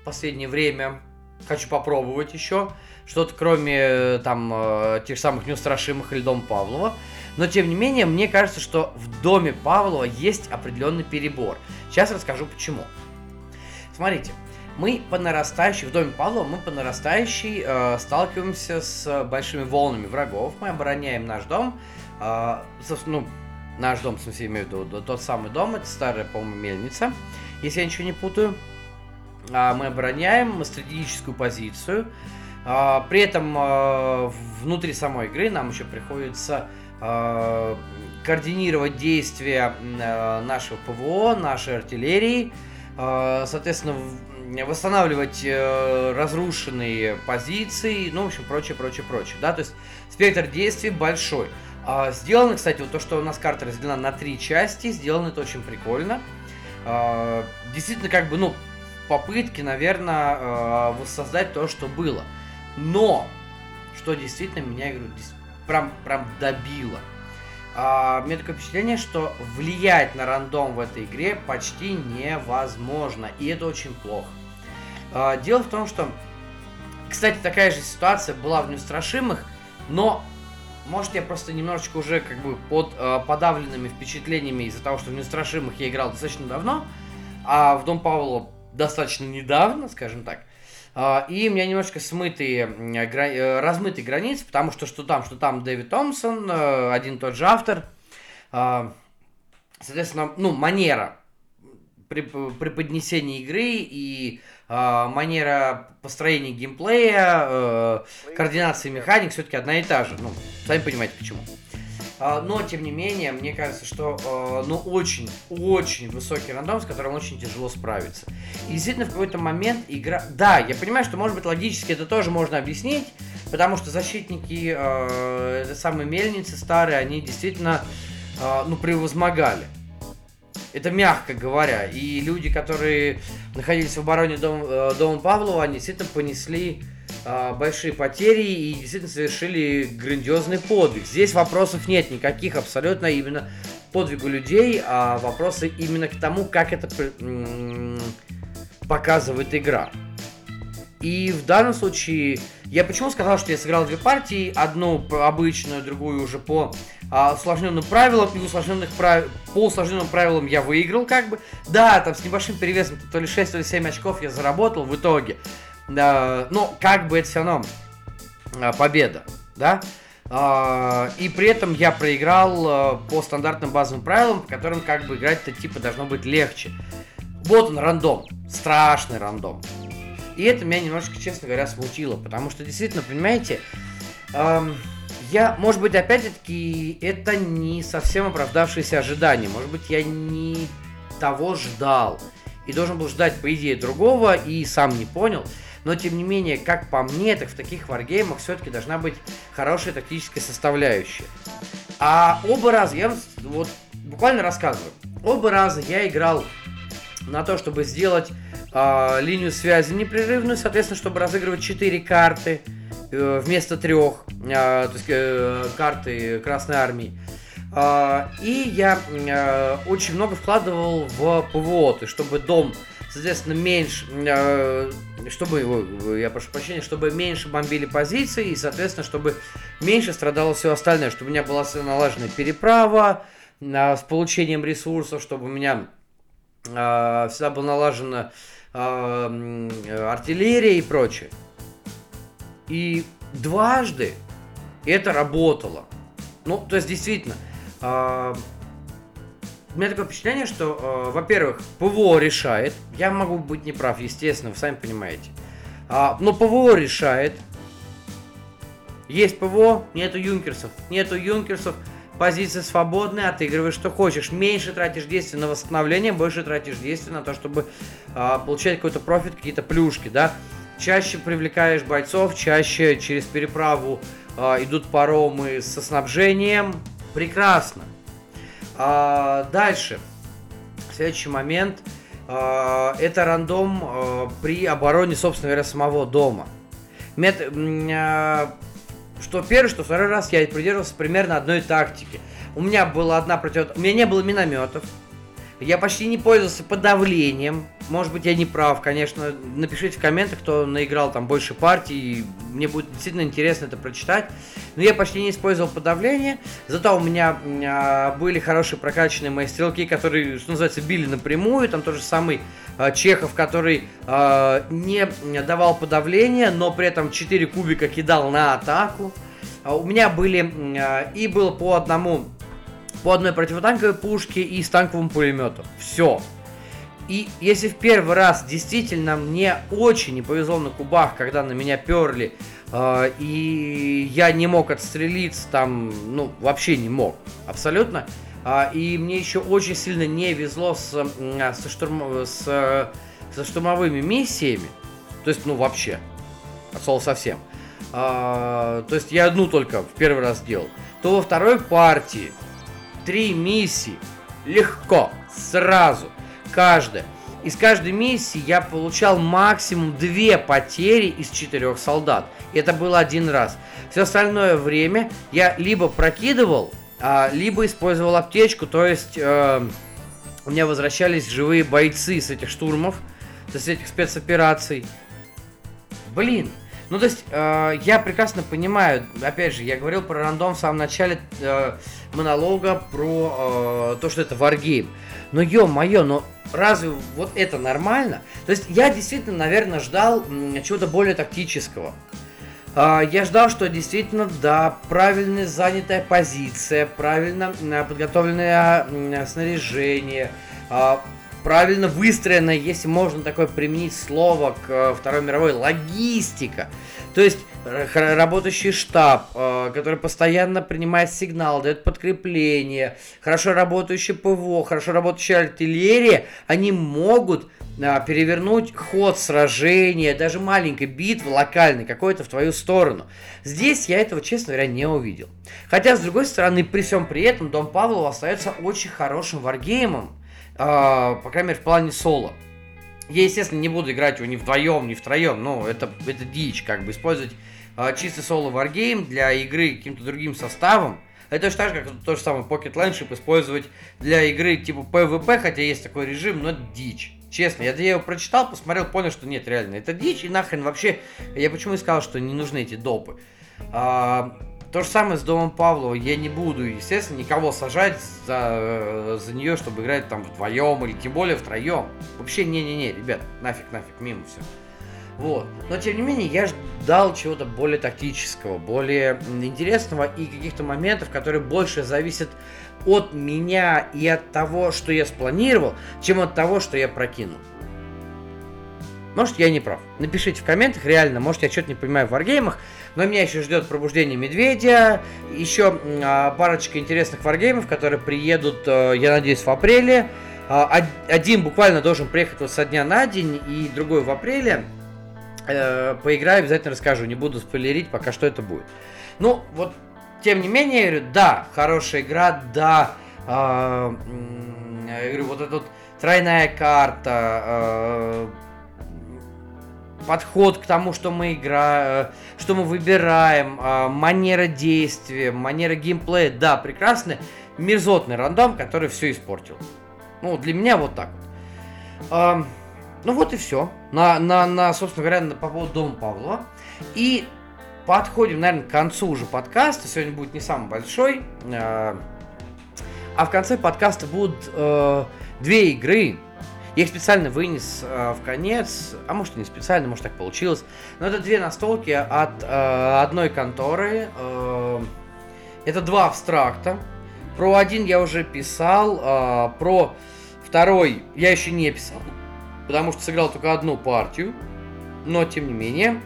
последнее время. Хочу попробовать еще что-то кроме там тех самых неустрашимых или Дома Павлова. Но тем не менее, мне кажется, что в доме Павлова есть определенный перебор. Сейчас расскажу почему. Смотрите, мы по нарастающей, в доме Павлова мы по нарастающей э, сталкиваемся с большими волнами врагов. Мы обороняем наш дом. Э, ну, наш дом, в смысле, имею в виду тот самый дом, это старая, по-моему, мельница, если я ничего не путаю. Э, мы обороняем стратегическую позицию. А, при этом а, внутри самой игры нам еще приходится а, координировать действия нашего ПВО, нашей артиллерии, соответственно, восстанавливать э, разрушенные позиции, ну, в общем, прочее, прочее, прочее, да, то есть спектр действий большой. Сделано, кстати, вот то, что у нас карта разделена на три части, сделано это очень прикольно. Действительно, как бы, ну, попытки, наверное, воссоздать то, что было. Но, что действительно меня, говорю, прям, прям добило. А, у меня такое впечатление, что влиять на рандом в этой игре почти невозможно. И это очень плохо. А, дело в том, что, кстати, такая же ситуация была в Неустрашимых, но может, я просто немножечко уже как бы под э, подавленными впечатлениями из-за того, что в Неустрашимых я играл достаточно давно, а в Дом Павла достаточно недавно, скажем так. А, и у меня немножко смытые, э, размытые границы, потому что что там, что там Дэвид Томпсон, э, один тот же автор. А, соответственно, ну, манера при, поднесении игры и э, манера построения геймплея, э, координации механик все-таки одна и та же. Ну, сами понимаете почему. А, но, тем не менее, мне кажется, что а, ну, очень, очень высокий рандом, с которым очень тяжело справиться. И действительно, в какой-то момент игра... Да, я понимаю, что, может быть, логически это тоже можно объяснить, потому что защитники э, самой мельницы старые, они действительно, э, ну, превозмогали. Это мягко говоря. И люди, которые находились в обороне дома, дома Павлова, они действительно понесли а, большие потери и действительно совершили грандиозный подвиг. Здесь вопросов нет никаких абсолютно именно подвигу людей, а вопросы именно к тому, как это показывает игра. И в данном случае, я почему сказал, что я сыграл две партии, одну обычную, другую уже по а, усложненным правилам, и усложненных прав... по усложненным правилам я выиграл как бы. Да, там с небольшим перевесом, то ли 6, то ли 7 очков я заработал в итоге. Э, но как бы это все равно э, победа, да? Uh, и при этом я проиграл uh, по стандартным базовым правилам, по которым как бы играть-то типа должно быть легче. Вот он рандом, страшный рандом. И это меня немножечко, честно говоря, смутило, потому что действительно, понимаете, эм, я, может быть, опять-таки, это не совсем оправдавшиеся ожидания. Может быть, я не того ждал. И должен был ждать, по идее, другого, и сам не понял. Но, тем не менее, как по мне, так в таких варгеймах все-таки должна быть хорошая тактическая составляющая. А оба раза, я вот буквально рассказываю, оба раза я играл на то, чтобы сделать э, линию связи непрерывную, соответственно, чтобы разыгрывать 4 карты. э, вместо трех, то есть карты Красной Армии. И я очень много вкладывал в ПВО, то есть чтобы дом соответственно, меньше, чтобы, я прошу прощения, чтобы меньше бомбили позиции, и, соответственно, чтобы меньше страдало все остальное, чтобы у меня была налажена переправа с получением ресурсов, чтобы у меня всегда была налажена артиллерия и прочее. И дважды это работало. Ну, то есть, действительно, э, у меня такое впечатление, что, э, во-первых, ПВО решает. Я могу быть неправ, естественно, вы сами понимаете. А, но ПВО решает. Есть ПВО, нету юнкерсов. Нету юнкерсов, позиция свободная, отыгрываешь что хочешь. Меньше тратишь действия на восстановление, больше тратишь действия на то, чтобы а, получать какой-то профит, какие-то плюшки, да чаще привлекаешь бойцов, чаще через переправу э, идут паромы со снабжением. Прекрасно. А, дальше. Следующий момент. А, это рандом а, при обороне, собственно говоря, самого дома. Мет, а, что первый, что второй раз я придерживался примерно одной тактики. У меня была одна против... У меня не было минометов. Я почти не пользовался подавлением. Может быть, я не прав, конечно. Напишите в комментах, кто наиграл там больше партий. Мне будет действительно интересно это прочитать. Но я почти не использовал подавление. Зато у меня а, были хорошие прокачанные мои стрелки, которые, что называется, били напрямую. Там тот же самый а, Чехов, который а, не давал подавление, но при этом 4 кубика кидал на атаку. А, у меня были а, и было по одному по одной противотанковой пушке и с танковым пулеметом. Все. И если в первый раз действительно мне очень не повезло на кубах, когда на меня перли, э, и я не мог отстрелиться там, ну, вообще не мог, абсолютно. Э, и мне еще очень сильно не везло с, со, штурм, с, со штурмовыми миссиями. То есть, ну, вообще. От слова совсем. Э, то есть я одну только в первый раз делал. То во второй партии три миссии. Легко, сразу, каждая. Из каждой миссии я получал максимум две потери из четырех солдат. И это было один раз. Все остальное время я либо прокидывал, а, либо использовал аптечку, то есть э, у меня возвращались живые бойцы с этих штурмов, с этих спецопераций. Блин, ну, то есть, э, я прекрасно понимаю, опять же, я говорил про рандом в самом начале э, монолога, про э, то, что это варгейм. Но, ё-моё, но разве вот это нормально? То есть, я действительно, наверное, ждал чего-то более тактического. Э, я ждал, что действительно, да, правильно занятая позиция, правильно э, подготовленное снаряжение, э, правильно выстроена, если можно такое применить слово к э, Второй мировой, логистика. То есть работающий штаб, э, который постоянно принимает сигнал, дает подкрепление, хорошо работающий ПВО, хорошо работающая артиллерия, они могут э, перевернуть ход сражения, даже маленькой битвы локальной какой-то в твою сторону. Здесь я этого, честно говоря, не увидел. Хотя, с другой стороны, при всем при этом, Дом Павлов остается очень хорошим варгеймом. А, по крайней мере, в плане соло. Я, естественно, не буду играть его ни вдвоем, ни втроем, но это, это дичь, как бы использовать э, чистый соло варгейм для игры каким-то другим составом. Это точно так же, как то же самое Pocket Landship использовать для игры типа PvP, хотя есть такой режим, но дичь. Честно, я, я его прочитал, посмотрел, понял, что нет, реально, это дичь, и нахрен вообще, я почему и сказал, что не нужны эти допы. А, то же самое с Домом Павлова. Я не буду, естественно, никого сажать за, э, за нее, чтобы играть там вдвоем или тем более втроем. Вообще, не-не-не, ребят, нафиг, нафиг, мимо все. Вот. Но тем не менее, я ждал чего-то более тактического, более интересного и каких-то моментов, которые больше зависят от меня и от того, что я спланировал, чем от того, что я прокинул. Может, я не прав. Напишите в комментах, реально, может, я что-то не понимаю в варгеймах. Но меня еще ждет пробуждение медведя, еще а, парочка интересных варгеймов, которые приедут, а, я надеюсь, в апреле. А, один буквально должен приехать вот со дня на день, и другой в апреле. А, поиграю, обязательно расскажу, не буду спойлерить, пока что это будет. Ну, вот, тем не менее, я говорю, да, хорошая игра, да, а, я говорю, вот эта вот тройная карта, а, подход к тому, что мы играем, что мы выбираем, а, манера действия, манера геймплея, да, прекрасный, мерзотный рандом, который все испортил. Ну, для меня вот так вот. А, ну вот и все. На, на, на, собственно говоря, на, по поводу Дома Павлова. И подходим, наверное, к концу уже подкаста. Сегодня будет не самый большой. А, а в конце подкаста будут э, две игры, я их специально вынес э, в конец, а может и не специально, может так получилось. Но это две настолки от э, одной конторы. Э, это два абстракта. Про один я уже писал, э, про второй я еще не писал, потому что сыграл только одну партию. Но тем не менее,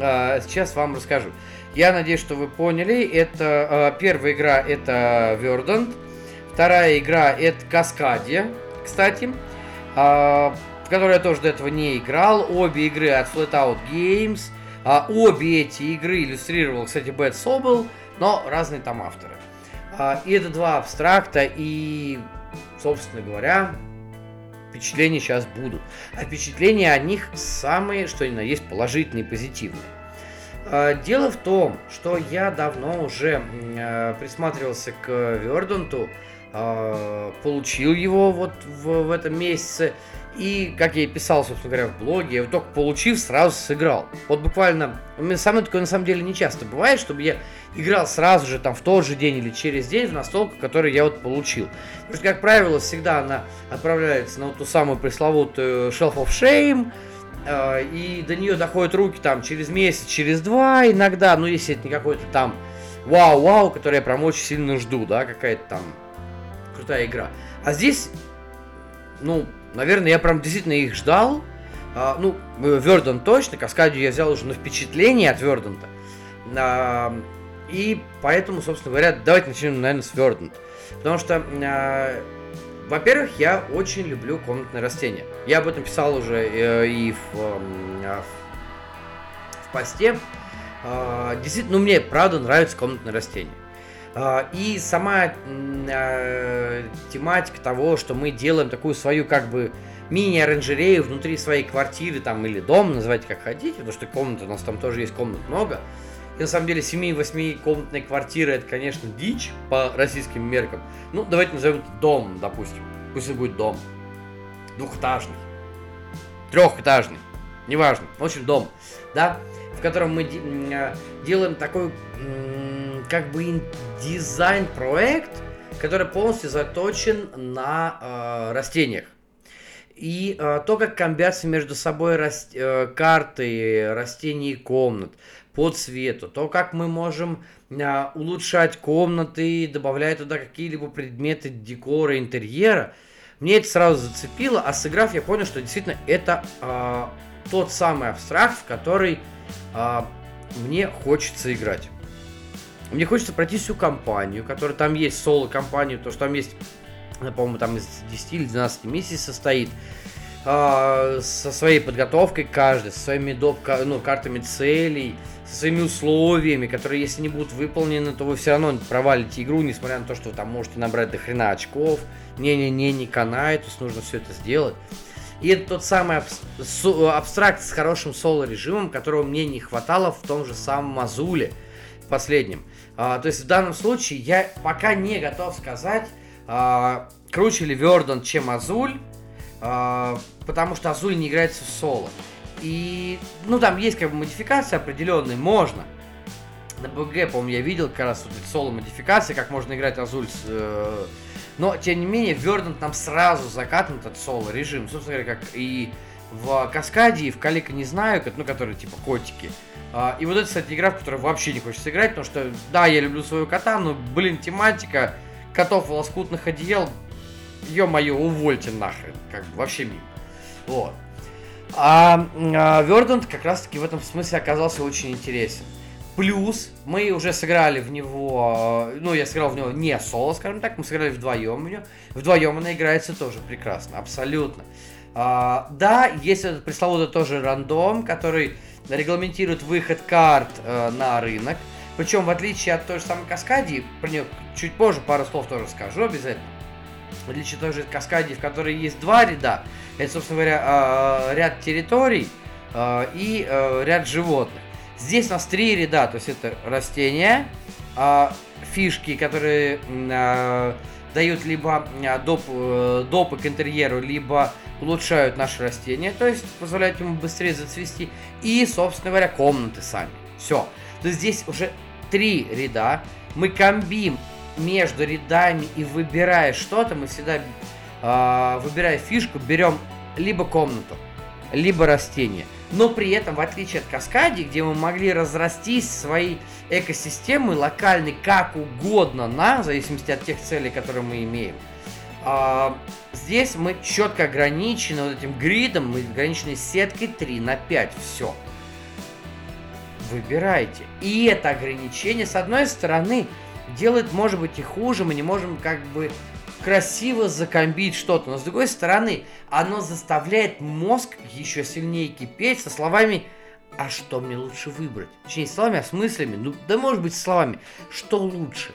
э, сейчас вам расскажу. Я надеюсь, что вы поняли. Это э, первая игра это Verdant, вторая игра это Каскадия, кстати в которой я тоже до этого не играл. Обе игры от Flatout Games. А, обе эти игры иллюстрировал, кстати, Бэт Собл, но разные там авторы. А, и это два абстракта, и, собственно говоря, впечатления сейчас будут. А впечатления о них самые, что ни на есть, положительные, позитивные. Дело в том, что я давно уже присматривался к Верданту, а, получил его вот в, в этом месяце. И, как я и писал, собственно говоря, в блоге, я только получив, сразу сыграл. Вот буквально, у меня со мной такое на самом деле не часто бывает, чтобы я играл сразу же, там, в тот же день или через день в настолку, которую я вот получил. Потому что, как правило, всегда она отправляется на вот ту самую пресловутую Shelf of Shame, э, и до нее доходят руки там через месяц, через два иногда, ну, если это не какой-то там вау-вау, который я прям очень сильно жду, да, какая-то там крутая игра. А здесь, ну, наверное, я прям действительно их ждал. А, ну, Вердон точно, Каскадию я взял уже на впечатление от Вердонта. А, и поэтому, собственно говоря, давайте начнем, наверное, с Вердонта. Потому что, а, во-первых, я очень люблю комнатные растения. Я об этом писал уже э, и в, э, в посте. А, действительно, ну, мне правда нравятся комнатные растения. А, и сама э, тематика того, что мы делаем такую свою как бы мини-оранжерею внутри своей квартиры там или дома, называйте как хотите, потому что комнаты у нас там тоже есть комнат много. И на самом деле 7-8 комнатная квартира это, конечно, дичь по российским меркам. Ну, давайте назовем это дом, допустим. Пусть это будет дом. Двухэтажный. Трехэтажный. Неважно. В общем, дом. Да? В котором мы э, делаем такой как бы дизайн-проект, который полностью заточен на э, растениях. И э, то, как комбятся между собой раст, э, карты растений и комнат по цвету, то, как мы можем э, улучшать комнаты, добавляя туда какие-либо предметы декора, интерьера, мне это сразу зацепило, а сыграв, я понял, что действительно это э, тот самый абстракт, в который э, мне хочется играть. Мне хочется пройти всю компанию, которая там есть, соло-компанию, то что там есть, по-моему, там из 10 или 12 миссий состоит, э, со своей подготовкой каждой, со своими доп, ну, картами целей, со своими условиями, которые, если не будут выполнены, то вы все равно провалите игру, несмотря на то, что вы там можете набрать до хрена очков. Не-не-не, не канает, то есть нужно все это сделать. И это тот самый абстракт с хорошим соло-режимом, которого мне не хватало в том же самом Мазуле последнем. А, то есть в данном случае я пока не готов сказать, а, круче ли Вердон, чем Азуль, а, потому что Азуль не играется в соло. И, ну, там есть как бы модификации определенные, можно. На БГ, по-моему, я видел как раз вот эти соло-модификации, как можно играть Азуль с... Э, но, тем не менее, Вердент нам сразу закатан этот соло-режим. Собственно говоря, как и в Каскаде, и в Калика не знаю, ну, которые типа котики. А, и вот это, кстати, игра, в которой вообще не хочется играть, потому что, да, я люблю своего кота, но, блин, тематика котов в лоскутных одеял, ё-моё, увольте нахрен, как бы вообще мимо. Вот. А, Verdant как раз-таки в этом смысле оказался очень интересен. Плюс мы уже сыграли в него, ну, я сыграл в него не соло, скажем так, мы сыграли вдвоем в него. Вдвоем она играется тоже прекрасно, абсолютно. А, да, есть этот пресловутый тоже рандом, который регламентирует выход карт э, на рынок. Причем, в отличие от той же самой Каскадии, про нее чуть позже пару слов тоже скажу обязательно. В отличие от той же Каскадии, в которой есть два ряда, это, собственно говоря, э, ряд территорий, э, и э, ряд животных. Здесь у нас три ряда, то есть это растения, э, фишки, которые э, дают либо доп, э, допы к интерьеру, либо улучшают наши растения, то есть позволяют ему быстрее зацвести, и, собственно говоря, комнаты сами. Все. То есть здесь уже три ряда, мы комбим между рядами и выбирая что-то, мы всегда, э, выбирая фишку, берем либо комнату, либо растение. Но при этом, в отличие от Каскади, где мы могли разрастись своей экосистемы локальной как угодно на, в зависимости от тех целей, которые мы имеем, э, здесь мы четко ограничены вот этим гридом, мы ограничены сеткой 3 на 5, все. Выбирайте. И это ограничение, с одной стороны, делает, может быть, и хуже, мы не можем как бы красиво закомбить что-то, но с другой стороны, оно заставляет мозг еще сильнее кипеть со словами «А что мне лучше выбрать?» Точнее, не словами, а с мыслями, ну да может быть словами «Что лучше?»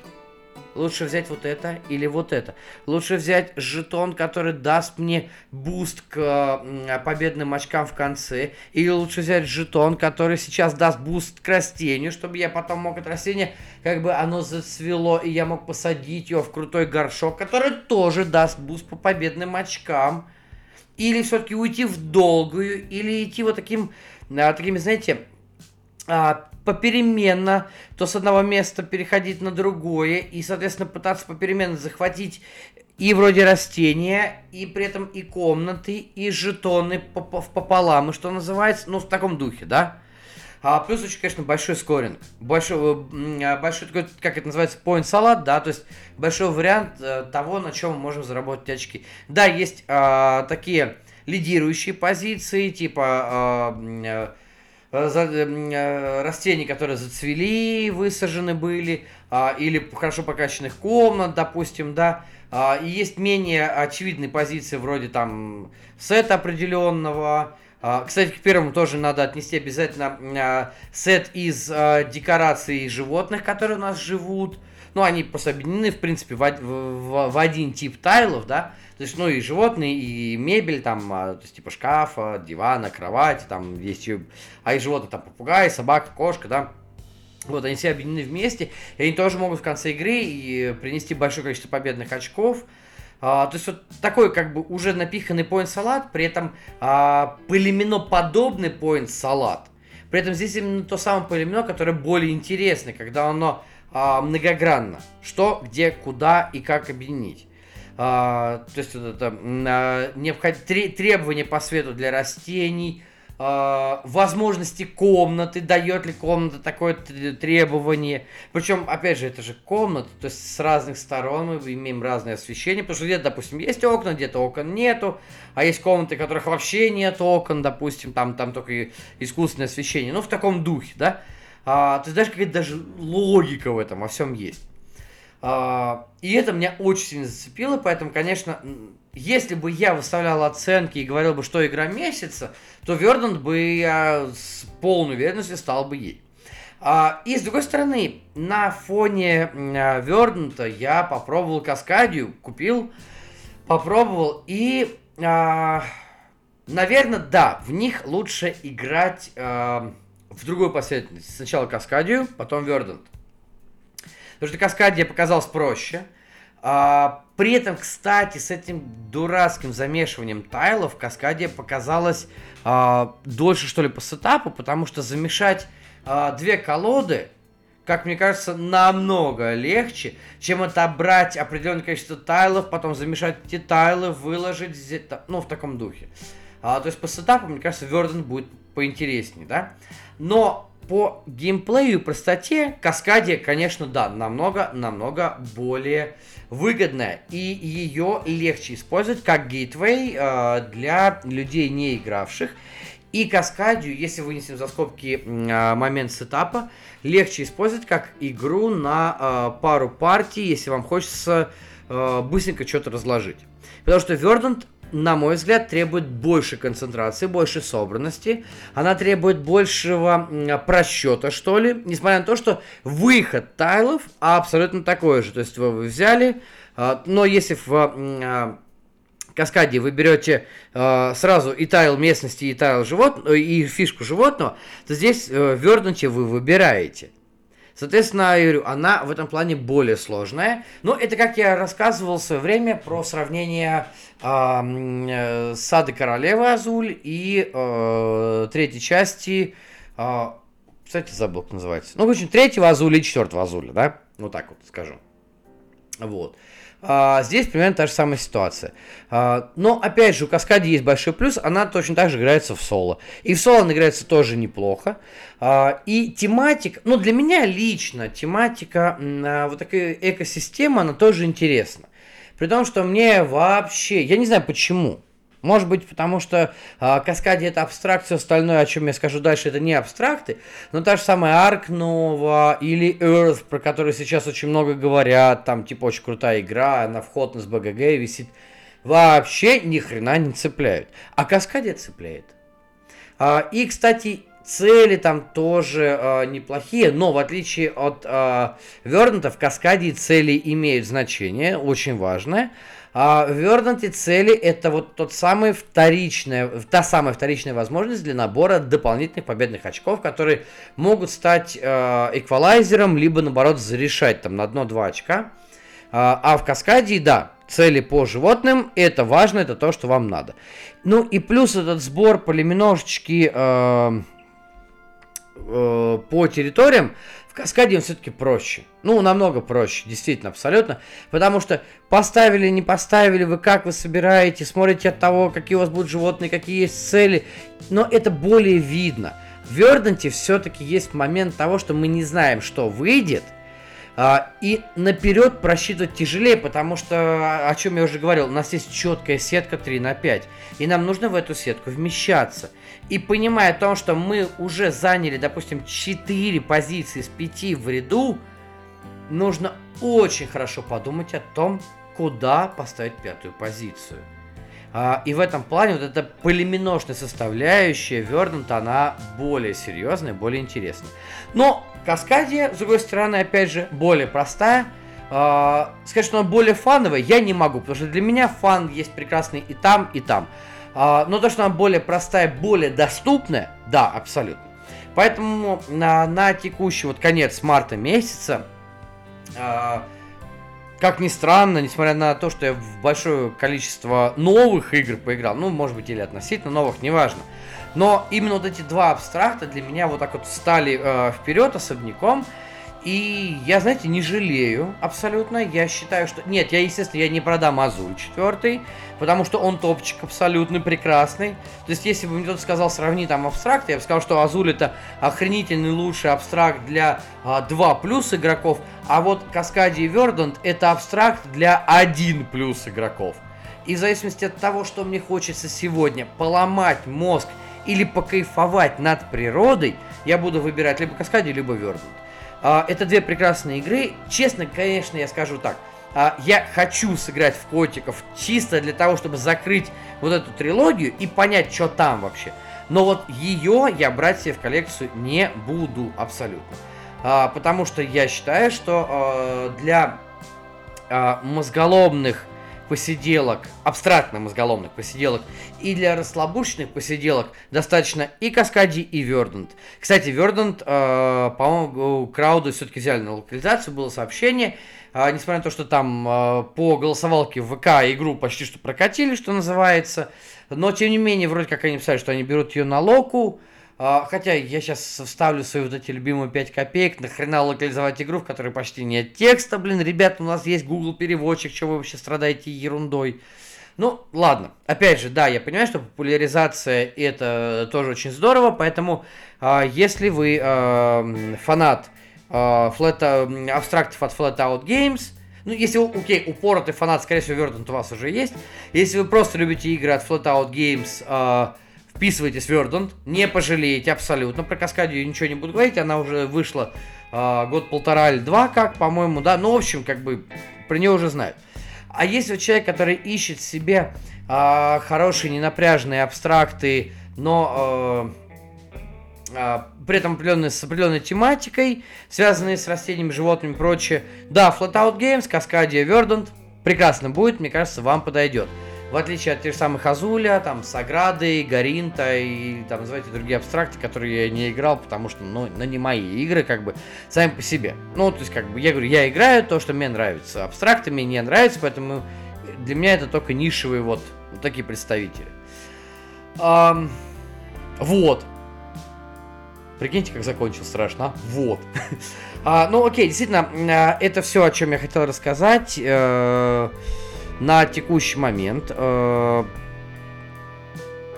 Лучше взять вот это или вот это. Лучше взять жетон, который даст мне буст к победным очкам в конце. Или лучше взять жетон, который сейчас даст буст к растению, чтобы я потом мог это растение, как бы оно зацвело, и я мог посадить его в крутой горшок, который тоже даст буст по победным очкам. Или все-таки уйти в долгую, или идти вот таким, а, такими, знаете, а, попеременно, то с одного места переходить на другое, и, соответственно, пытаться попеременно захватить и вроде растения, и при этом и комнаты, и жетоны в пополам, и что называется, ну, в таком духе, да? А плюс очень, конечно, большой скоринг. Большой, а, большой такой, как это называется, point салат, да, то есть большой вариант э, того, на чем мы можем заработать очки. Да, есть а, такие лидирующие позиции, типа а, Э, э, растений, которые зацвели, высажены были, а, или хорошо покачанных комнат, допустим, да, а, и есть менее очевидные позиции вроде там сета определенного, а, кстати, к первому тоже надо отнести обязательно сет из декораций животных, которые у нас живут. Ну, они просто объединены, в принципе, в, в один тип тайлов, да. То есть, ну, и животные, и мебель, там, а, то есть, типа шкафа, дивана, кровати, там, есть, а и животные, там, попугай, собака, кошка, да. Вот, они все объединены вместе, и они тоже могут в конце игры и принести большое количество победных очков. А, то есть вот такой как бы уже напиханный поинт салат, при этом а, подобный поинт салат. При этом здесь именно то самое полимено, которое более интересное, когда оно а, многогранно. Что, где, куда и как объединить. А, то есть это а, необход... требования по свету для растений, а, возможности комнаты, дает ли комната такое требование. Причем, опять же, это же комната, то есть с разных сторон мы имеем разное освещение, потому что где-то, допустим, есть окна, где-то окон нету, а есть комнаты, в которых вообще нет окон, допустим, там, там только искусственное освещение. Ну, в таком духе, да. А, ты знаешь, какая-то даже логика в этом во всем есть. А, и это меня очень сильно зацепило, поэтому, конечно, если бы я выставлял оценки и говорил бы, что игра месяца, то Вердант бы я с полной уверенностью стал бы ей. А, и с другой стороны, на фоне Верданта я попробовал Каскадию, купил, попробовал и, а, наверное, да, в них лучше играть в другую последовательность. Сначала Каскадию, потом Вердант. Потому что Каскадия показалась проще. А, при этом, кстати, с этим дурацким замешиванием тайлов Каскадия показалась а, дольше, что ли, по сетапу, потому что замешать а, две колоды, как мне кажется, намного легче, чем отобрать определенное количество тайлов, потом замешать эти тайлы, выложить, ну, в таком духе. А, то есть по сетапу, мне кажется, Верден будет поинтереснее, да? Но по геймплею и простоте Каскадия, конечно, да, намного-намного более выгодная. И ее легче использовать как гейтвей э, для людей, не игравших. И Каскадию, если вынесем за скобки э, момент сетапа, легче использовать как игру на э, пару партий, если вам хочется э, быстренько что-то разложить. Потому что Verdant на мой взгляд, требует больше концентрации, больше собранности. Она требует большего просчета, что ли. Несмотря на то, что выход тайлов абсолютно такой же. То есть вы взяли, а, но если в а, Каскаде вы берете э, сразу и тайл местности, и тайл животного, и фишку животного, то здесь э, Вернуте вы выбираете. Соответственно, я говорю, она в этом плане более сложная. Но это, как я рассказывал в свое время про сравнение э, Сады Королевы Азуль и э, третьей части... Э, кстати, забыл, как называется. Ну, в общем, третьего Азуля и четвертого Азуля, да? Вот так вот скажу. Вот. А, здесь примерно та же самая ситуация. А, но, опять же, у Каскади есть большой плюс, она точно так же играется в соло. И в соло она играется тоже неплохо. А, и тематика, ну, для меня лично тематика вот такая экосистема, она тоже интересна. При том, что мне вообще, я не знаю почему, может быть, потому что э, Каскади это абстракт, все остальное, о чем я скажу дальше, это не абстракты, но та же самая Nova или Earth, про который сейчас очень много говорят, там типа очень крутая игра, на вход на СБГГ висит, вообще ни хрена не цепляют. А Каскади цепляет. А, и, кстати, цели там тоже э, неплохие, но в отличие от э, Вернута, в Каскаде цели имеют значение, очень важное. А вернутые цели это вот тот самый вторичная, та самая вторичная возможность для набора дополнительных победных очков, которые могут стать э, эквалайзером, либо наоборот зарешать там на одно-два очка. А, а в каскаде, да, цели по животным, это важно, это то, что вам надо. Ну и плюс этот сбор полиминожечки э, э, по территориям, в каскаде он все-таки проще. Ну, намного проще, действительно, абсолютно. Потому что поставили, не поставили, вы как вы собираете, смотрите от того, какие у вас будут животные, какие есть цели. Но это более видно. В Верданте все-таки есть момент того, что мы не знаем, что выйдет. А, и наперед просчитывать тяжелее, потому что, о чем я уже говорил, у нас есть четкая сетка 3 на 5. И нам нужно в эту сетку вмещаться. И понимая о том, что мы уже заняли, допустим, 4 позиции с 5 в ряду, нужно очень хорошо подумать о том, куда поставить пятую позицию. А, и в этом плане вот эта полиминошная составляющая Вернута, она более серьезная, более интересная. Но Каскадия, с другой стороны, опять же, более простая. А, сказать, что она более фановая, я не могу, потому что для меня фан есть прекрасный и там, и там. А, но то, что она более простая, более доступная, да, абсолютно. Поэтому на, на текущий вот конец марта месяца, как ни странно, несмотря на то, что я в большое количество новых игр поиграл, ну, может быть, или относительно новых, неважно, но именно вот эти два абстракта для меня вот так вот стали э, вперед особняком, и я, знаете, не жалею абсолютно. Я считаю, что... Нет, я, естественно, я не продам Азуль 4, потому что он топчик абсолютно прекрасный. То есть, если бы мне кто-то сказал, сравни там абстракт, я бы сказал, что Азуль это охренительный лучший абстракт для а, 2 плюс игроков, а вот Каскади и Вердант это абстракт для 1 плюс игроков. И в зависимости от того, что мне хочется сегодня поломать мозг или покайфовать над природой, я буду выбирать либо Каскади, либо Вердант. А, это две прекрасные игры. Честно, конечно, я скажу так. А, я хочу сыграть в котиков чисто для того, чтобы закрыть вот эту трилогию и понять, что там вообще. Но вот ее я брать себе в коллекцию не буду абсолютно. А, потому что я считаю, что для мозголомных посиделок, абстрактно мозголомных посиделок, и для расслабушечных посиделок достаточно и Каскади, и Вердант. Кстати, Вердант, э, по-моему, Крауду все-таки взяли на локализацию, было сообщение, э, несмотря на то, что там э, по голосовалке в ВК игру почти что прокатили, что называется, но тем не менее, вроде как они писали, что они берут ее на локу, а, хотя я сейчас вставлю свои вот эти любимые 5 копеек, нахрена локализовать игру, в которой почти нет текста, блин, ребят, у нас есть Google переводчик, что вы вообще страдаете ерундой. Ну, ладно. Опять же, да, я понимаю, что популяризация это тоже очень здорово, поэтому э, если вы э, фанат э, э, абстрактов от Flat Out Games, ну, если, окей, упоротый фанат, скорее всего, Verdant у вас уже есть. Если вы просто любите игры от Flat Out Games, Вписывайтесь в Verdant, не пожалеете абсолютно. Про Каскадию ничего не буду говорить, она уже вышла э, год-полтора или два, как, по-моему, да. Ну, в общем, как бы про нее уже знают. А есть вот человек, который ищет себе э, хорошие, ненапряжные абстракты, но э, э, при этом определенной, с определенной тематикой, связанные с растениями, животными и прочее. Да, Flatout Games, Каскадия, Verdant прекрасно будет, мне кажется, вам подойдет. В отличие от тех самых Азуля, там, Саграды, Гаринта и там, называйте другие абстракты, которые я не играл, потому что, ну, ну, не мои игры, как бы, сами по себе. Ну, то есть, как бы, я говорю, я играю то, что мне нравится. Абстракты мне не нравятся, поэтому для меня это только нишевые вот, вот такие представители. Um, вот. Прикиньте, как закончил страшно. А? Вот. а, ну, окей, действительно, а, это все, о чем я хотел рассказать э, на текущий момент. Э,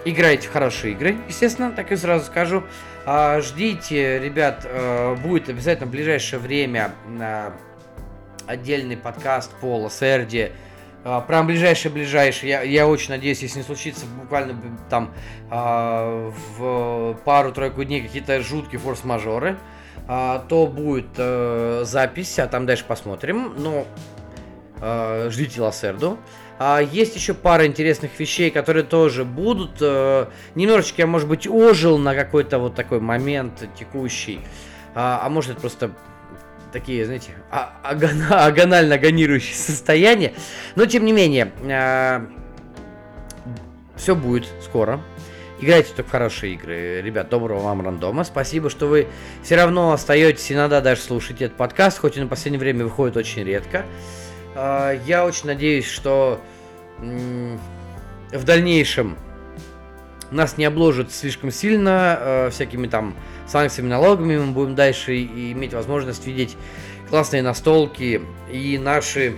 играйте в хорошие игры, естественно, так и сразу скажу. А, ждите, ребят, э, будет обязательно в ближайшее время отдельный подкаст по Лассерде а, прям ближайший-ближайший. Я, я очень надеюсь, если не случится буквально там а, в пару-тройку дней какие-то жуткие форс-мажоры, а, то будет а, запись, а там дальше посмотрим. А, ждите Лассерду. А, есть еще пара интересных вещей, которые тоже будут. А, немножечко я, может быть, ожил на какой-то вот такой момент текущий. А, а может, это просто такие, знаете, а, агона, агонально агонирующие состояния. Но, тем не менее, э, все будет скоро. Играйте только в хорошие игры. Ребят, доброго вам рандома. Спасибо, что вы все равно остаетесь иногда даже слушаете этот подкаст, хоть и на последнее время выходит очень редко. Э, я очень надеюсь, что э, в дальнейшем нас не обложат слишком сильно э, всякими там санкциями, налогами. Мы будем дальше иметь возможность видеть классные настолки и наши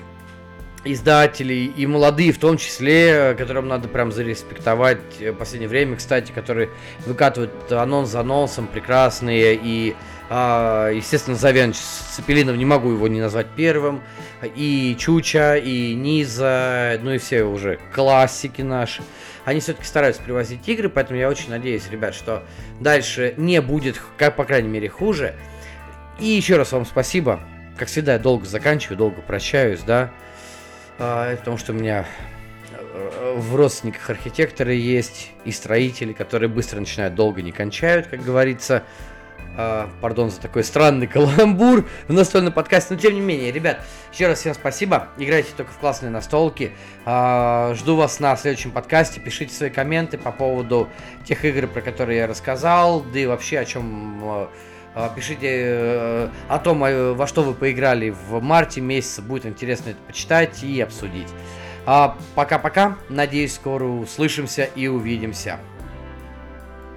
издатели, и молодые в том числе, которым надо прям зареспектовать в последнее время, кстати, которые выкатывают анонс за анонсом прекрасные, и, а, естественно, Завян Цепелинов, не могу его не назвать первым, и Чуча, и Низа, ну и все уже классики наши они все-таки стараются привозить игры, поэтому я очень надеюсь, ребят, что дальше не будет, как по крайней мере, хуже. И еще раз вам спасибо. Как всегда, я долго заканчиваю, долго прощаюсь, да. А, потому что у меня э, в родственниках архитекторы есть и строители, которые быстро начинают, долго не кончают, как говорится. Uh, пардон за такой странный каламбур в настольном подкасте. Но тем не менее, ребят, еще раз всем спасибо. Играйте только в классные настолки. Uh, жду вас на следующем подкасте. Пишите свои комменты по поводу тех игр, про которые я рассказал, да и вообще о чем uh, Пишите э, о том, во что вы поиграли в марте месяце. Будет интересно это почитать и обсудить. Пока-пока. Надеюсь, скоро услышимся и увидимся.